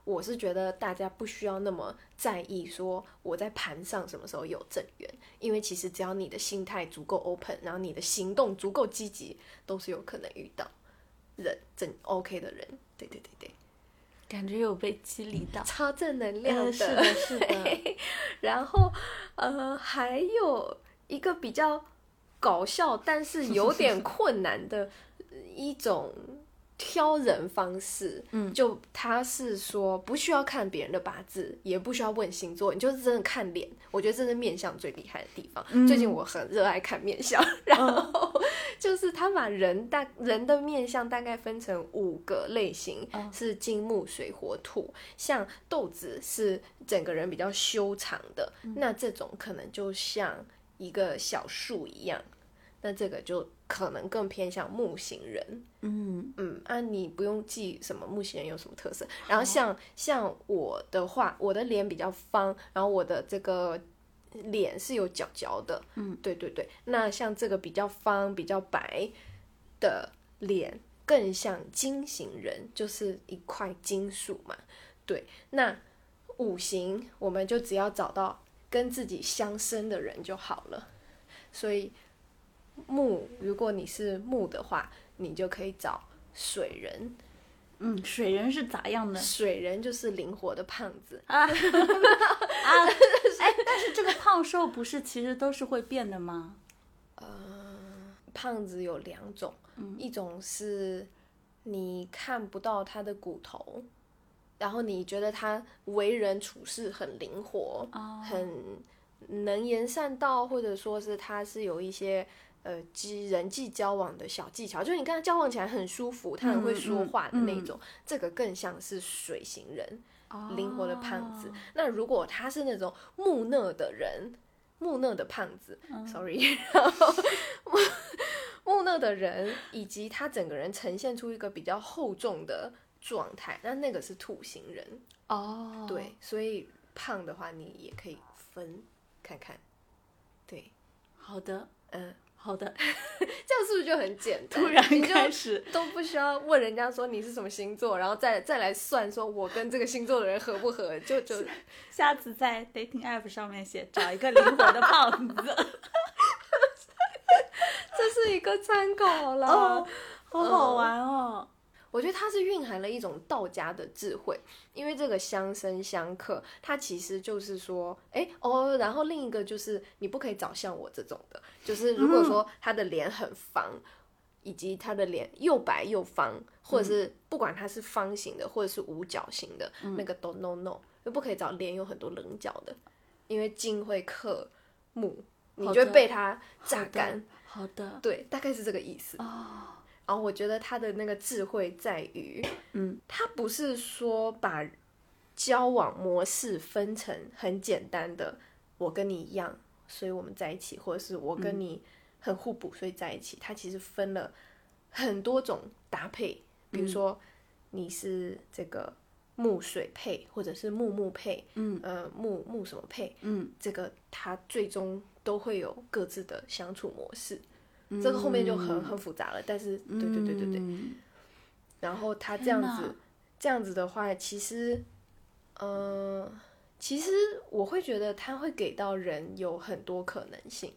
我是觉得大家不需要那么在意说我在盘上什么时候有正缘，因为其实只要你的心态足够 open，然后你的行动足够积极，都是有可能遇到人正 OK 的人。对对对对，感觉有被激励到。超正能量的。呃，是的，是的，然后呃，还有一个比较搞笑，但是有点困难的一种挑人方式。嗯就他是说不需要看别人的八字，也不需要问星座，你就是真的看脸。我觉得这是面相最厉害的地方。嗯最近我很热爱看面相，然后就是他把人大人的面相大概分成五个类型，嗯是金木水火土。像豆子是整个人比较修长的，那这种可能就像一个小树一样，那这个就可能更偏向木型人。嗯嗯，啊，你不用记什么木型人有什么特色。然后像像我的话，我的脸比较方，然后我的这个脸是有角角的。嗯，对对对。那像这个比较方、比较白的脸，更像金型人，就是一块金属嘛。对，那五行我们就只要找到跟自己相生的人就好了。所以木，如果你是木的话，你就可以找水人。嗯，水人是咋样的水人就是灵活的胖子，啊？啊，哎，但是这个胖瘦不是其实都是会变的吗？呃胖子有两种，一种是你看不到他的骨头，然后你觉得他为人处事很灵活，很能言善道，或者说是他是有一些呃及人际交往的小技巧，就是你跟他交往起来很舒服，他很会说话的那种，这个更像是水型人。灵活的胖子。那如果他是那种木讷的人，木讷的胖子、s o r r y 然后木木讷的人，以及他整个人呈现出一个比较厚重的状态，那那个是土型人。哦，对，所以胖的话，你也可以分看看。对，好的，嗯，好的，这样是不是就很简单？突然就开始，都不需要问人家说你是什么星座，然后再再来算说我跟这个星座的人合不合，就就下次在 dating app 上面写找一个灵活的胖子。这是一个参考了。哦，好好玩哦。我觉得它是蕴含了一种道家的智慧，因为这个相生相克，它其实就是说，哎哦，然后另一个就是你不可以找像我这种的，就是如果说他的脸很方，以及他的脸又白又方，或者是不管它是方形的或者是五角形的，那个都 no no，就不可以找脸有很多棱角的，因为金会克木，你就会被它榨干。好的，对，大概是这个意思。哦，我觉得他的那个智慧在于，嗯，他不是说把交往模式分成很简单的，我跟你一样，所以我们在一起，或者是我跟你很互补，所以在一起。他其实分了很多种搭配，比如说你是这个木水配，或者是木木配，嗯。呃，木木什么配，嗯，这个他最终都会有各自的相处模式。这个后面就很很复杂了，但是对对对对对，嗯。然后他这样子，这样子的话，其实，呃，其实我会觉得他会给到人有很多可能性，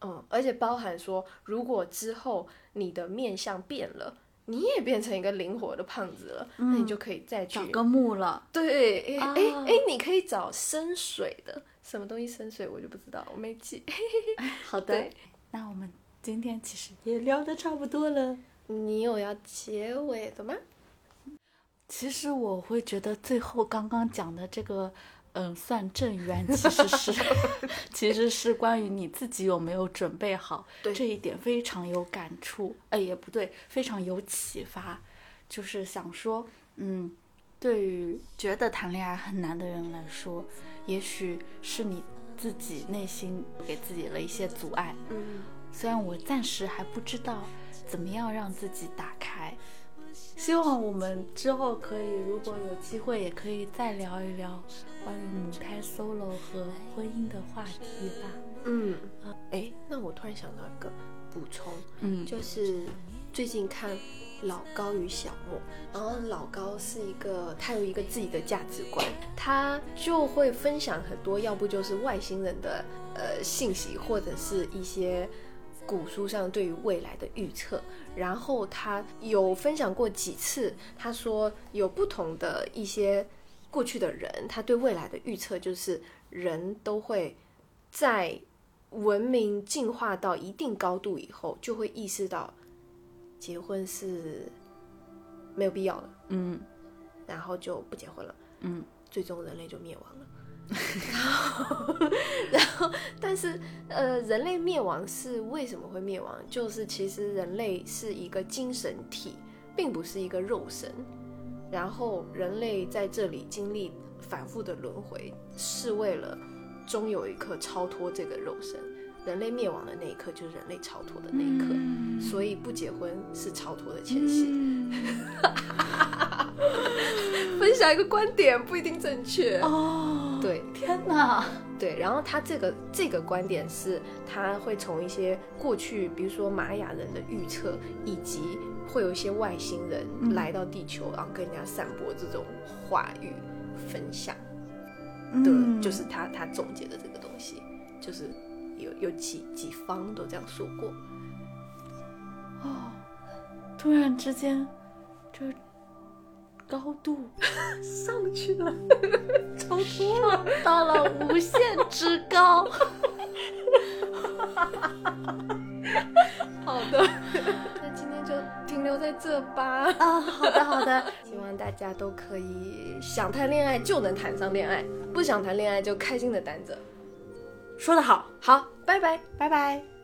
嗯，而且包含说，如果之后你的面相变了，你也变成一个灵活的胖子了，那你就可以再去找个木了，对，哎啊。哎哎，你可以找深水的，什么东西深水我就不知道，我没记。好的，那我们今天其实也聊得差不多了。你有要结尾的吗？其实我会觉得最后刚刚讲的这个，嗯，算正缘，其实是 其实是关于你自己有没有准备好，对这一点非常有感触。哎，也不对，非常有启发。就是想说，嗯，对于觉得谈恋爱很难的人来说，也许是你自己内心给自己了一些阻碍。嗯，虽然我暂时还不知道怎么样让自己打开，希望我们之后可以，如果有机会，也可以再聊一聊关于母胎 solo 和婚姻的话题吧。嗯，哎，那我突然想到一个补充，嗯。就是最近看《老高与小莫》，然后老高是一个他有一个自己的价值观，他就会分享很多，要不就是外星人的呃信息，或者是一些古书上对于未来的预测。然后他有分享过几次，他说有不同的一些过去的人，他对未来的预测就是人都会在文明进化到一定高度以后，就会意识到结婚是没有必要的，嗯然后就不结婚了，嗯最终人类就灭亡了。然后，然后，但是，呃，人类灭亡是为什么会灭亡？就是其实人类是一个精神体，并不是一个肉身。然后，人类在这里经历反复的轮回，是为了终有一刻超脱这个肉身。人类灭亡的那一刻，就是人类超脱的那一刻。嗯所以不结婚是超脱的前夕。嗯 分享一个观点不一定正确。哦，对。天哪，对，然后他这个这个观点是，他会从一些过去，比如说玛雅人的预测，以及会有一些外星人嗯来到地球，然后跟人家散播这种话语分享。的，嗯。就是他他总结的这个东西，就是有有几几方都这样说过。哦，突然之间，这高度 上去了，超脱了，到了无限之高。好的，那今天就停留在这吧。啊，好的好的，希望大家都可以想谈恋爱就能谈上恋爱，不想谈恋爱就开心的单着。说的好，好，拜拜。拜拜。